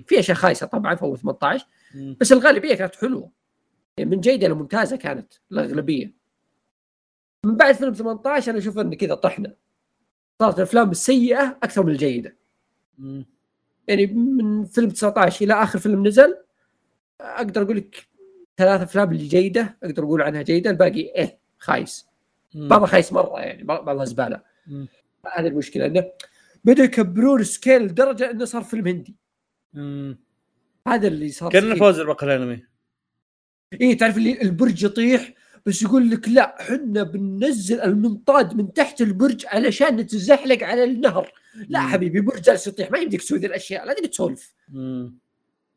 في أشياء خايسة طبعا في اول 18 مم. بس الغالبية كانت حلوة. يعني من جيدة لممتازه كانت الأغلبية. من بعد فيلم 18 أنا أشوف إن كذا طحنا. صارت الأفلام السيئة أكثر من الجيدة. يعني من فيلم 19 إلى آخر فيلم نزل أقدر أقول لك ثلاث أفلام اللي جيدة أقدر أقول عنها جيدة الباقي إيه خايس بعضها خايس مرة يعني بعض- بعضها زبالة. هذه المشكلة إنه بدأوا يكبرون سكيل لدرجة إنه صار فيلم هندي. هذا اللي صار كان. فوز البقر الأنمي إيه تعرف اللي البرج يطيح بس يقول لك لا حنا بننزل المنطاد من تحت البرج علشان نتزحلق على النهر لا. حبيبي برج جالس يطيح ما يمديك تسوي ذي الأشياء لا تقدر تسولف.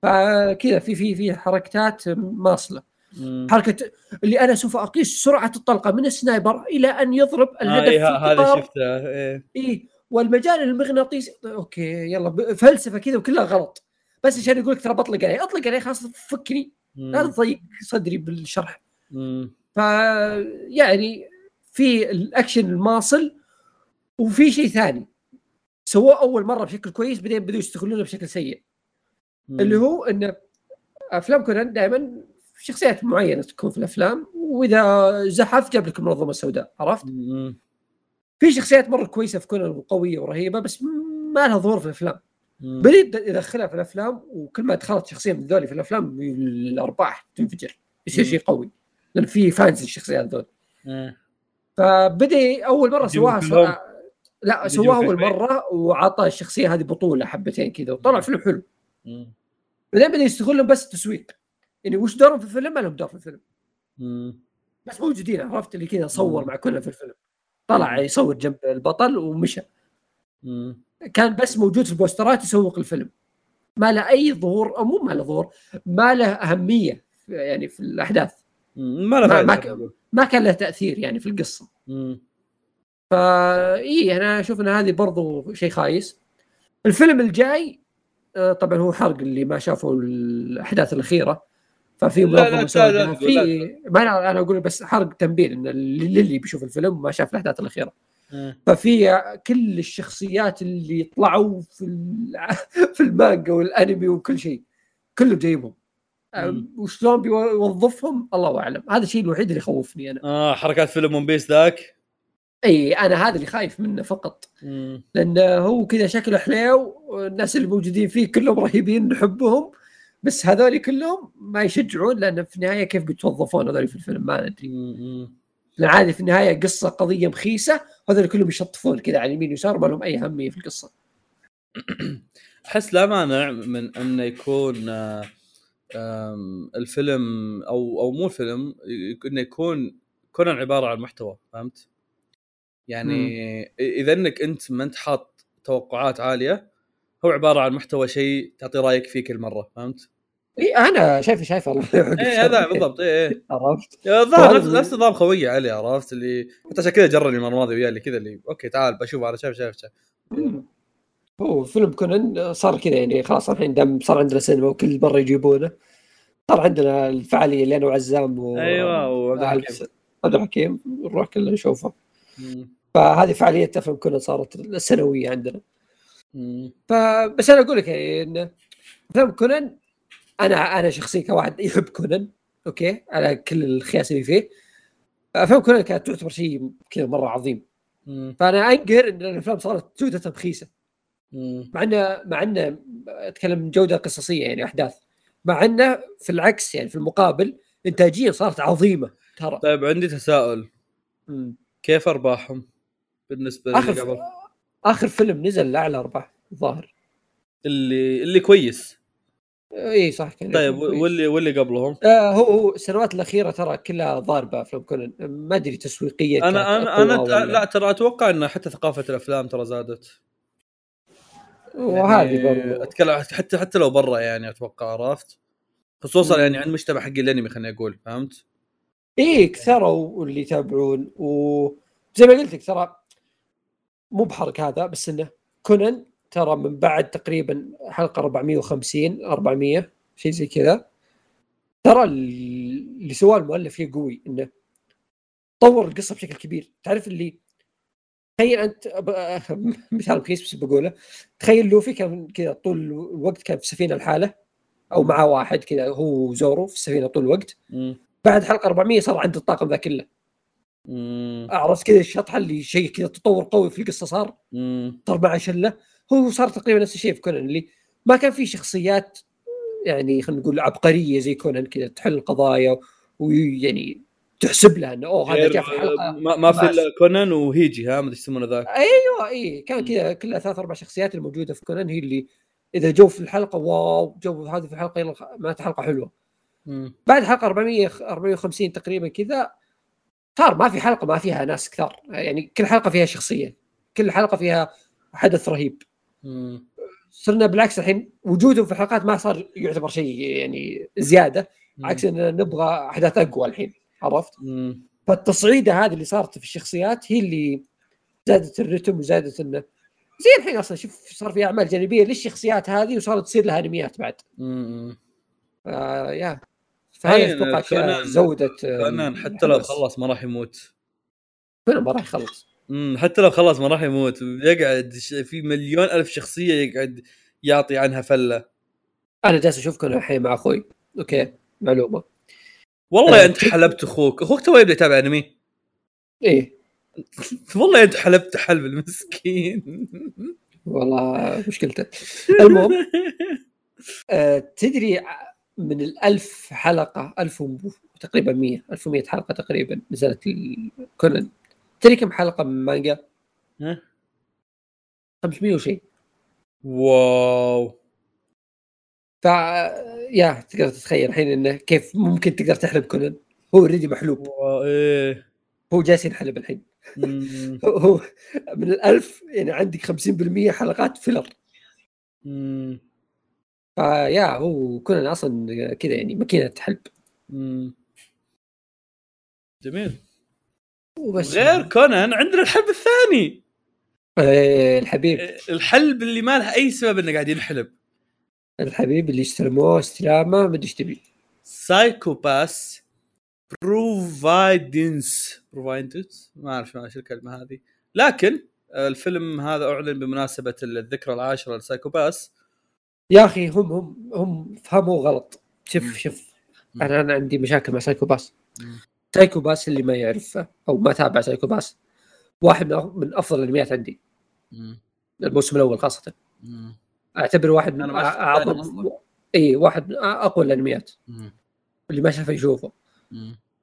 فكذا في في في حركات ماصلة. مم. حركة اللي أنا سوف أقيس سرعة الطلقة من ال sniper إلى أن يضرب آه، الهدف إيه، في ه- هذا شفته إيه. إيه والمجال المغناطيسي okay يلا فلسفة كذا وكلها غلط. بس عشان يقول لك ترى بطلق عليه أطلق عليه خلاص فكني. لا. تضيق صدري بالشرح. ف يعني في الأكشن الماصل وفي شيء ثاني. سووه أول مرة بشكل كويس بعدين بدوا يستغلونه بشكل سيء. مم. اللي هو إن أفلام كونان دائما شخصيات معينة تكون في الأفلام وإذا زحف جاب لك المنظمه السوداء عرفت؟ مم. في شخصيات مرة كويسة في كونان وقوية ورهيبة بس ما لها ظهور في الأفلام. بدا يدخلها في الأفلام وكل ما دخلت شخصية من ذولي في الأفلام الأرباح تنفجر يصير. شيء قوي لأن في فانز الشخصيات ذول. فبدأ أول مرة سواها ص... لا سواها أول. مرة وعطى الشخصية هذه بطولة حبتين كذا وطلع فيلم حلو. بعدين بدا يستغلهم بس تسويق يعني وش دورهم في الفيلم؟ ما لهم دور في الفيلم مم. بس موجودين عرفت اللي كذا صور. مع كلنا في الفيلم طلع يصور جنب البطل ومشى مم. كان بس موجود في البوسترات يسوق الفيلم ما له أي ظهور أو مو ما له ظهور ما له أهمية في- يعني في الأحداث. ما له ما- ما ك- ما كان له تأثير يعني في القصة. فا اي أنا أشوف ان هذه برضو شيء خايس الفيلم الجاي طبعا هو حرق اللي ما شافوا الأحداث الأخيرة. ففي لا، لا، لا، في ما أنا أنا أقول بس حرق تنبيه إن اللي اللي بيشوف الفيلم وما شاف الأحداث الأخيرة. إيه. ففي كل الشخصيات اللي طلعوا في <laughs> في المانجا والأنمي وكل شيء كله جايبهم. مم. وشلون بيوظفهم؟ الله أعلم. هذا الشيء الوحيد اللي يخوفني أنا. آه حركات فيلم ون بيس ذاك. إي أنا هذا اللي خايف منه فقط مم. لأن هو كذا شكله حليو والناس اللي موجودين فيه كلهم رهيبين نحبهم بس هذول كلهم ما يشجعون لأن في النهاية كيف بيتوظفون هذول في الفيلم ما ندري. لأن عادي في النهاية قصة قضية مخيسة هذول كلهم يشطفون كذا على اليمين ويسار ما لهم أي أهمية في القصة <clears throat> أحس لا مانع من انه يكون الفيلم أو أو مو الفيلم إنه يكون كونان عبارة عن محتوى فهمت؟ يعني إذا إنك أنت ما أنت حاط توقعات عالية هو عبارة عن محتوى شيء تعطي رأيك فيه كل مرة فهمت؟ إي أنا شايف شايف والله <laughs> إيه هذا بالضبط. إيه إيه. <laughs> عرفت. الظاهر نفس نفس نظام خويه علي عرفت؟ اللي حتى عشان كذا جرني المرة الماضية وياه اللي كذا اللي okay تعال بشوف أنا شايف شايف شايف. هو فيلم كونان صار كذا يعني خلاص الحين دام صار عندنا سينما وكل مره يجيبونه صار عندنا الفعالية اللي أنا وعزام و أيوه وعبد الحكيم. عبد الحكيم نروح كلنا نشوفه. فهذه فعالية افلام كونان صارت السنويه عندنا. فبس أنا أقول لك يعني إن افلام كونان أنا أنا شخصيا كواحد يحب كونان أوكي؟ على كل الخياس اللي فيه. افلام كونان كانت تعتبر شيء كذا مرة عظيم. مم. فأنا انقهر إن الأفلام صارت جودتها رخيصه. مع إنه مع إنه أتكلم جودة قصصية يعني أحداث. مع إنه في العكس يعني في المقابل انتاجيا صارت عظيمة ترى. طيب عندي تساؤل. مم. كيف أرباحهم بالنسبة اخر قبل؟ آخر فيلم نزل لأعلى أرباح الظاهر. اللي اللي كويس. اي صح كان طيب كويس. واللي واللي قبلهم؟ آه هو هو السنوات الأخيرة ترى كلها ضاربة افلام كونان ما أدري تسويقيا أنا أنا أنا ولا- لا. ترى أتوقع إن حتى ثقافة الأفلام ترى زادت. وهذه يعني برضو. اتكلم حتى حتى لو برا يعني أتوقع عرفت؟ خصوصا. يعني عند مجتمع حق الأنمي خليني أقول فهمت؟ اي كثروا واللي يتابعون. وزي ما قلت لك ترى مو بحرق هذا بس إنه كونان ترى من بعد تقريبا حلقة 450 400 شيء زي كذا ترى ال- اللي سواه المؤلف فيه قوي إنه طور القصة بشكل كبير. تعرف اللي تخيل أنت <laughs> مثال رخيص بس بقوله تخيل لوفي كان كذا طول الوقت كان في سفينة لحاله أو معاه واحد كذا هو وزورو في السفينة طول الوقت. بعد حلقة 400 صار عنده الطاقم ذا كله. عرفت كذا الشطحه اللي شيء كذا تطور قوي في القصة صار. صار مع شلة. هو صار تقريبا نفس الشيء في كونان اللي ما كان في شخصيات يعني خلينا نقول عبقرية زي كونان كذا تحل القضايا ويعني تحسب لها إنه أوه هذا جاء في حلقة. ما, ما في. إلا كونان وهيجي ها؟ ما أدري إيش يسمونه ذاك. أيوه اي كان كذا كلها ثلاث أربع شخصيات الموجودة في كونان هي اللي إذا جو في الحلقة wow جو هذه في الحلقة يلا معناتها حلقة حلوة. مم. بعد حلقة 400 450 تقريبا كذا صار ما في حلقة ما فيها ناس كثار يعني كل حلقة فيها شخصية كل حلقة فيها حدث رهيب مم. صرنا بالعكس الحين وجودهم في الحلقات ما صار يعتبر شيء يعني زيادة عكس إننا نبغى أحداث أقوى الحين عرفت؟ مم. فالتصعيدة هذه اللي صارت في الشخصيات هي اللي زادت الرتم وزادت إنه زي الحين أصلا شوف صار في أعمال جانبية للشخصيات هذه وصارت تصير لها أنميات بعد مم. آه يا فهذه أتوقع زودت كونان حتى لو. خلص ما راح يموت. كونان ما راح يخلص. مم. حتى لو خلص ما راح يموت. يقعد في مليون ألف شخصية يقعد يعطي عنها فلة. أنا جالس أشوف كونان الحين مع أخوي. okay معلومة. والله آه، أنت حلبت أخوك. أخوك تو يبدأ يتابع أنمي؟ إيه. <laughs> والله أنت حلبت حلب المسكين. والله مشكلته. <laughs> المهم آه تدري من الألف حلقة ألف تقريبا 100 1100 حلقة تقريبا نزلت ال- كونان تدري كم حلقة من مانجا؟ ها؟ 500 وشيء واو ف يا تقدر تتخيل الحين إنه كيف ممكن تقدر تحلب كونان هو already محلوب wow، إيه هو جالس ينحلب الحين. <laughs> هو- من الألف يعني عندك 50% حلقات فيلر. فيا هو كونان أصلا كذا يعني ماكينة حلب. مم. جميل. وبس. غير كونان عندنا الحلب الثاني. آه، الحبيب. الحلب اللي ما له أي سبب إنه قاعد ينحلب. الحبيب اللي استلموه استلامه ما أدري إيش تبي. Psycho-Pass Providence Providence ما أعرف شو الكلمة هذه. لكن الفيلم هذا أعلن بمناسبة الذكرى العاشرة ل Psycho-Pass يا أخي هم هم هم فهموا غلط. شوف مم. شوف. أنا أنا عندي مشاكل مع Psycho-Pass. مم. Psycho-Pass اللي ما يعرفه أو ما تابع Psycho-Pass واحد من أفضل الانميات عندي. الموسم الأول خاصة. اعتبره واحد من اعظم. إي واحد من أقوى الانميات اللي ما شافه يشوفه.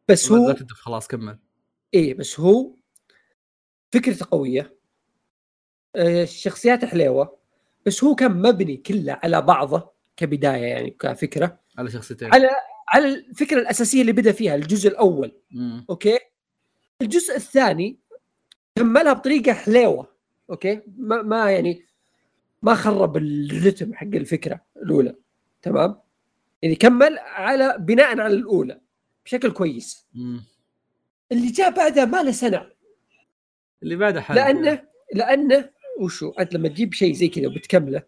بس هو خلاص كمل. إيه بس هو فكرته قوية. آه، الشخصيات حليوة. بس هو كان مبني كله على بعضه كبداية يعني كفكرة. على شخصيتين. على على الفكرة الأساسية اللي بدأ فيها الجزء الأول. مم. okay؟ الجزء الثاني كملها بطريقة حليوة. okay؟ ما, ما يعني ما خرب الرتم حق الفكرة الأولى. تمام؟ يعني كمل على بناء على الأولى بشكل كويس. مم. اللي جاء بعدها ما له سنع. اللي بعده حل لأنه لأنه وشو أنت لما تجيب شيء زي كذا وبتكمله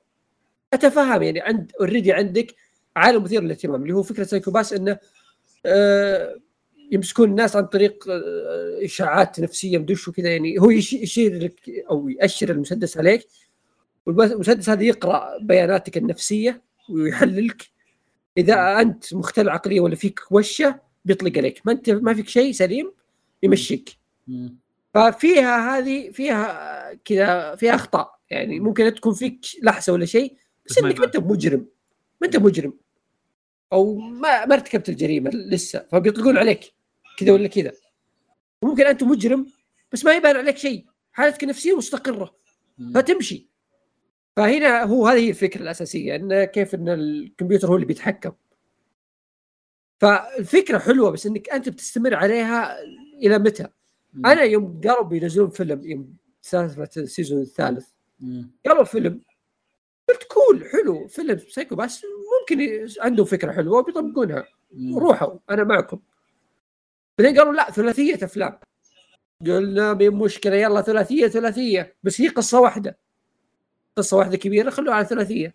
أتفهم يعني عند already عندك عالم مثير للاهتمام اللي هو فكرة Psycho-Pass إنه آه يمسكون الناس عن طريق آه إشاعات نفسية مدري وش وكذا يعني هو يش- يشير لك أو يأشر المسدس عليك والمسدس هذا يقرأ بياناتك النفسية ويحللك. إذا أنت مختل عقليا ولا فيك وشة بيطلق عليك. ما أنت ما فيك شيء سليم يمشيك. ففيها هذه فيها كذا فيها أخطاء. يعني ممكن تكون فيك لحسة ولا شيء بس بس إنك ما أنت مجرم. ما أنت مجرم. أو ما ما ارتكبت الجريمة لسه. فبيطلقون عليك. كذا ولا كذا. وممكن أنت مجرم بس ما يبان عليك شيء. حالتك النفسية مستقرة. فتمشي. فهنا هو هذه هي الفكرة الأساسية إن كيف إن الكمبيوتر هو اللي بيتحكم. فالفكرة حلوة بس إنك أنت بتستمر عليها إلى متى؟ أنا يوم قالوا بينزلون فيلم يوم سالفة ال season الثالث. قالوا فيلم قلت cool حلو فيلم Psycho-Pass ممكن عندهم فكرة حلوة وبيطبقونها. روحوا الله معكم. بعدين قالوا لا ثلاثية أفلام. قلنا مشكلة يلا ثلاثية ثلاثية. بس هي قصة واحدة. قصة واحدة كبيرة خلوها على ثلاثية.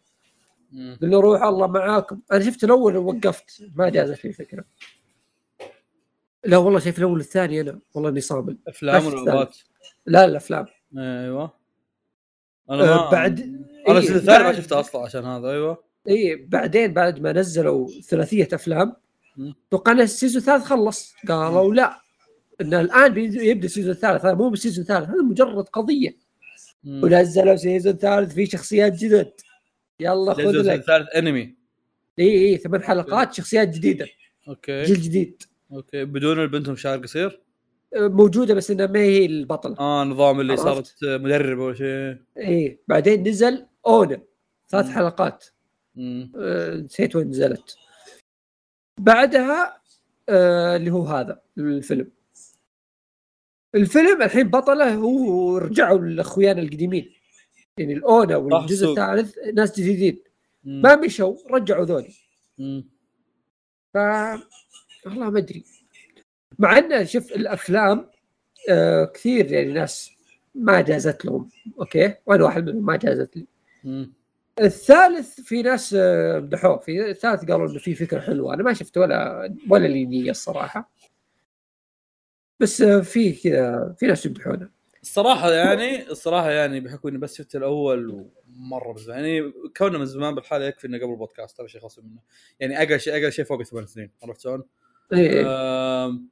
قلنا روح الله معاكم. أنا شفت الأول ووقفت ما جازت في فكرة. لا والله شايف الأول والثاني أنا. والله إني صامل أفلام بس ونوبات لا الافلام أيوه. أنا آه، ما بعد أنا إيه، ال season الثاني ما شفته أصلا عشان هذا أيوه. اي بعدين بعد ما نزلوا ثلاثية أفلام مم. توقعنا ال season الثالث خلص. قالوا لا إن الآن يبدأ ال season الثالث. هذا مو بال season الثالث هذا مجرد قضية. مم. ونزلوا season ثالث في شخصيات جدد. يلا خذ لك. الثالث أنمي. اي اي ثمان حلقات شخصيات جديدة. أوكي. جيل جديد. أوكي بدون البنت شعر قصير موجودة بس إنها ما هي البطله آه نظام اللي عرفت. صارت مدربه ولا شيء اي بعدين نزل ONA ثلاث. حلقات. آه، نسيت وين نزلت بعدها آه اللي هو هذا الفيلم الفيلم الحين بطله هو رجعوا لأخويانا القديمين يعني الأونا والجزء. الثالث ناس جديدين. ما مشوا رجعوا ذولي. ف والله ما أدري. مع إن شوف الأفلام آه كثير يعني ناس ما جازت لهم أوكي؟ وأنا واحد منهم ما جازت لي. مم. الثالث في ناس آه، مدحوه في الثالث قالوا إنه في فكرة حلوة. أنا ما شفت ولا ولا لي نية الصراحة. بس آه، في كذا في ناس يمدحونه. الصراحة يعني الصراحة يعني بحكم إني بس شفت الأول ومرة بس يعني كونه من زمان بالحالة يكفي إنه قبل البودكاست هذا شيء خاص منه. يعني أقل شيء أقل شيء فوق الثمان سنين عرفت شلون؟ إيه. آم،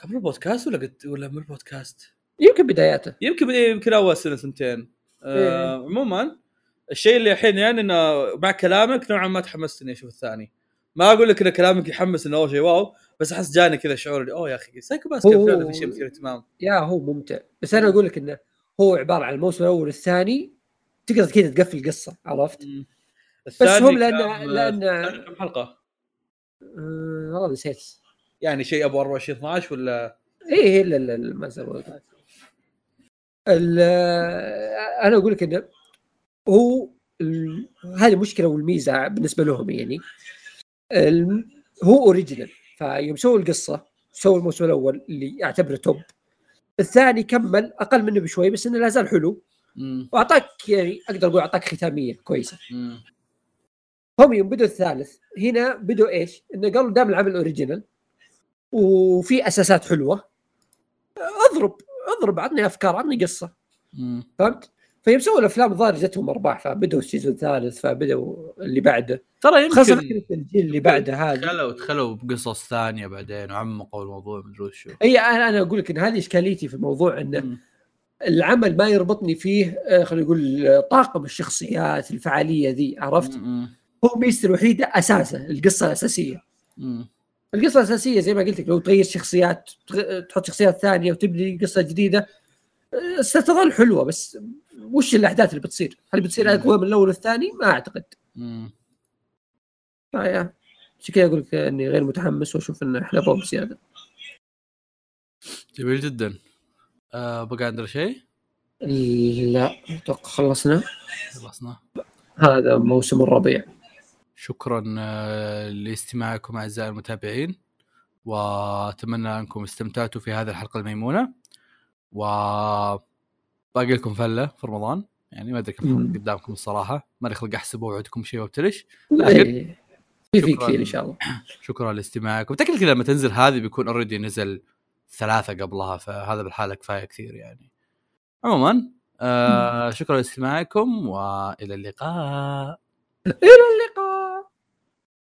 قبل البودكاست ولا قد ولا من البودكاست؟ يمكن بداياته يمكن يمكن أول سنة سنتين آه، عموما الشيء اللي الحين يعني إنه مع كلامك نوعا ما تحمست اني أشوف الثاني ما أقول لك إن كلامك يحمس إنه اول شيء wow بس أحس جاني كذا شعور أوه يا أخي Psycho-Pass فعلا في شيء مثير اهتمام يا هو ممتع بس أنا أقول لك إنه هو عبارة عن الموسم الأول والثاني تقدر كذا تقفل القصة عرفت؟ بس هم لأن لأن كم حلقة؟ آه، والله نسيت. يعني شيء أبو 24 12 ولا؟ إيه هي لا لا لا ما أنا أقول لك إنه هو ال- هذه مشكلة والميزة بالنسبة لهم يعني. هو original فيوم سووا القصة سووا الموسم الأول اللي اعتبره top الثاني كمل أقل منه بشوي بس إنه لا زال حلو. وأعطاك يعني أقدر أقول أعطاك ختامية كويسة. هم يوم بدوا الثالث هنا بدوا إيش؟ إنه قالوا دام العمل original وفي أساسات حلوة اضرب اضرب عطني أفكار عطني قصة مم. فهمت؟ فيوم سووا الأفلام الظاهر جتهم أرباح فبدوا ال season الثالث فبدوا اللي بعده ترى خاصة يمكن فكرة الجيل اللي بعده هذا دخلوا دخلوا بقصص ثانية بعدين وعمقوا الموضوع مدري وشو إي أنا أنا أقول لك إن هذه إشكاليتي في الموضوع انه مم. العمل ما يربطني فيه آه، خلينا نقول آه، طاقم الشخصيات الفعالية ذي عرفت؟ مم. هو ميزته الوحيده أساسه القصة الأساسية مم. القصة الأساسية زي ما قلت لك لو تغير شخصيات تحط شخصيات ثانية وتبني قصة جديدة أه، ستظل حلوة بس وش الأحداث اللي بتصير؟ هل بتصير أقوى من الأول والثاني؟ ما أعتقد. مم. فيا عشان كذا أقول لك إني غير متحمس وأشوف انه حلبوه بزياده. جميل جدا آه بقى عندنا شيء لا أتوقع خلصنا خلصنا هذا موسم الربيع شكرا آه، لاستماعكم أعزائي المتابعين وأتمنى أنكم استمتعتوا في هذه الحلقة الميمونة. و باقي لكم فلة في رمضان. يعني ما أدري كم. قدامكم الصراحة. ماني خلق أحسب واوعدكم شيء وأبتلش. لا لكن- إيه. في في. كثير إن شاء الله. <clears throat> شكرا لاستماعكم. تكل كذا لما تنزل هذه بيكون اوريدي نزل ثلاثة قبلها فهذا بالحالة كفاية كثير يعني. عموما آه شكرا لاستماعكم وإلى اللقاء. إلى اللقاء.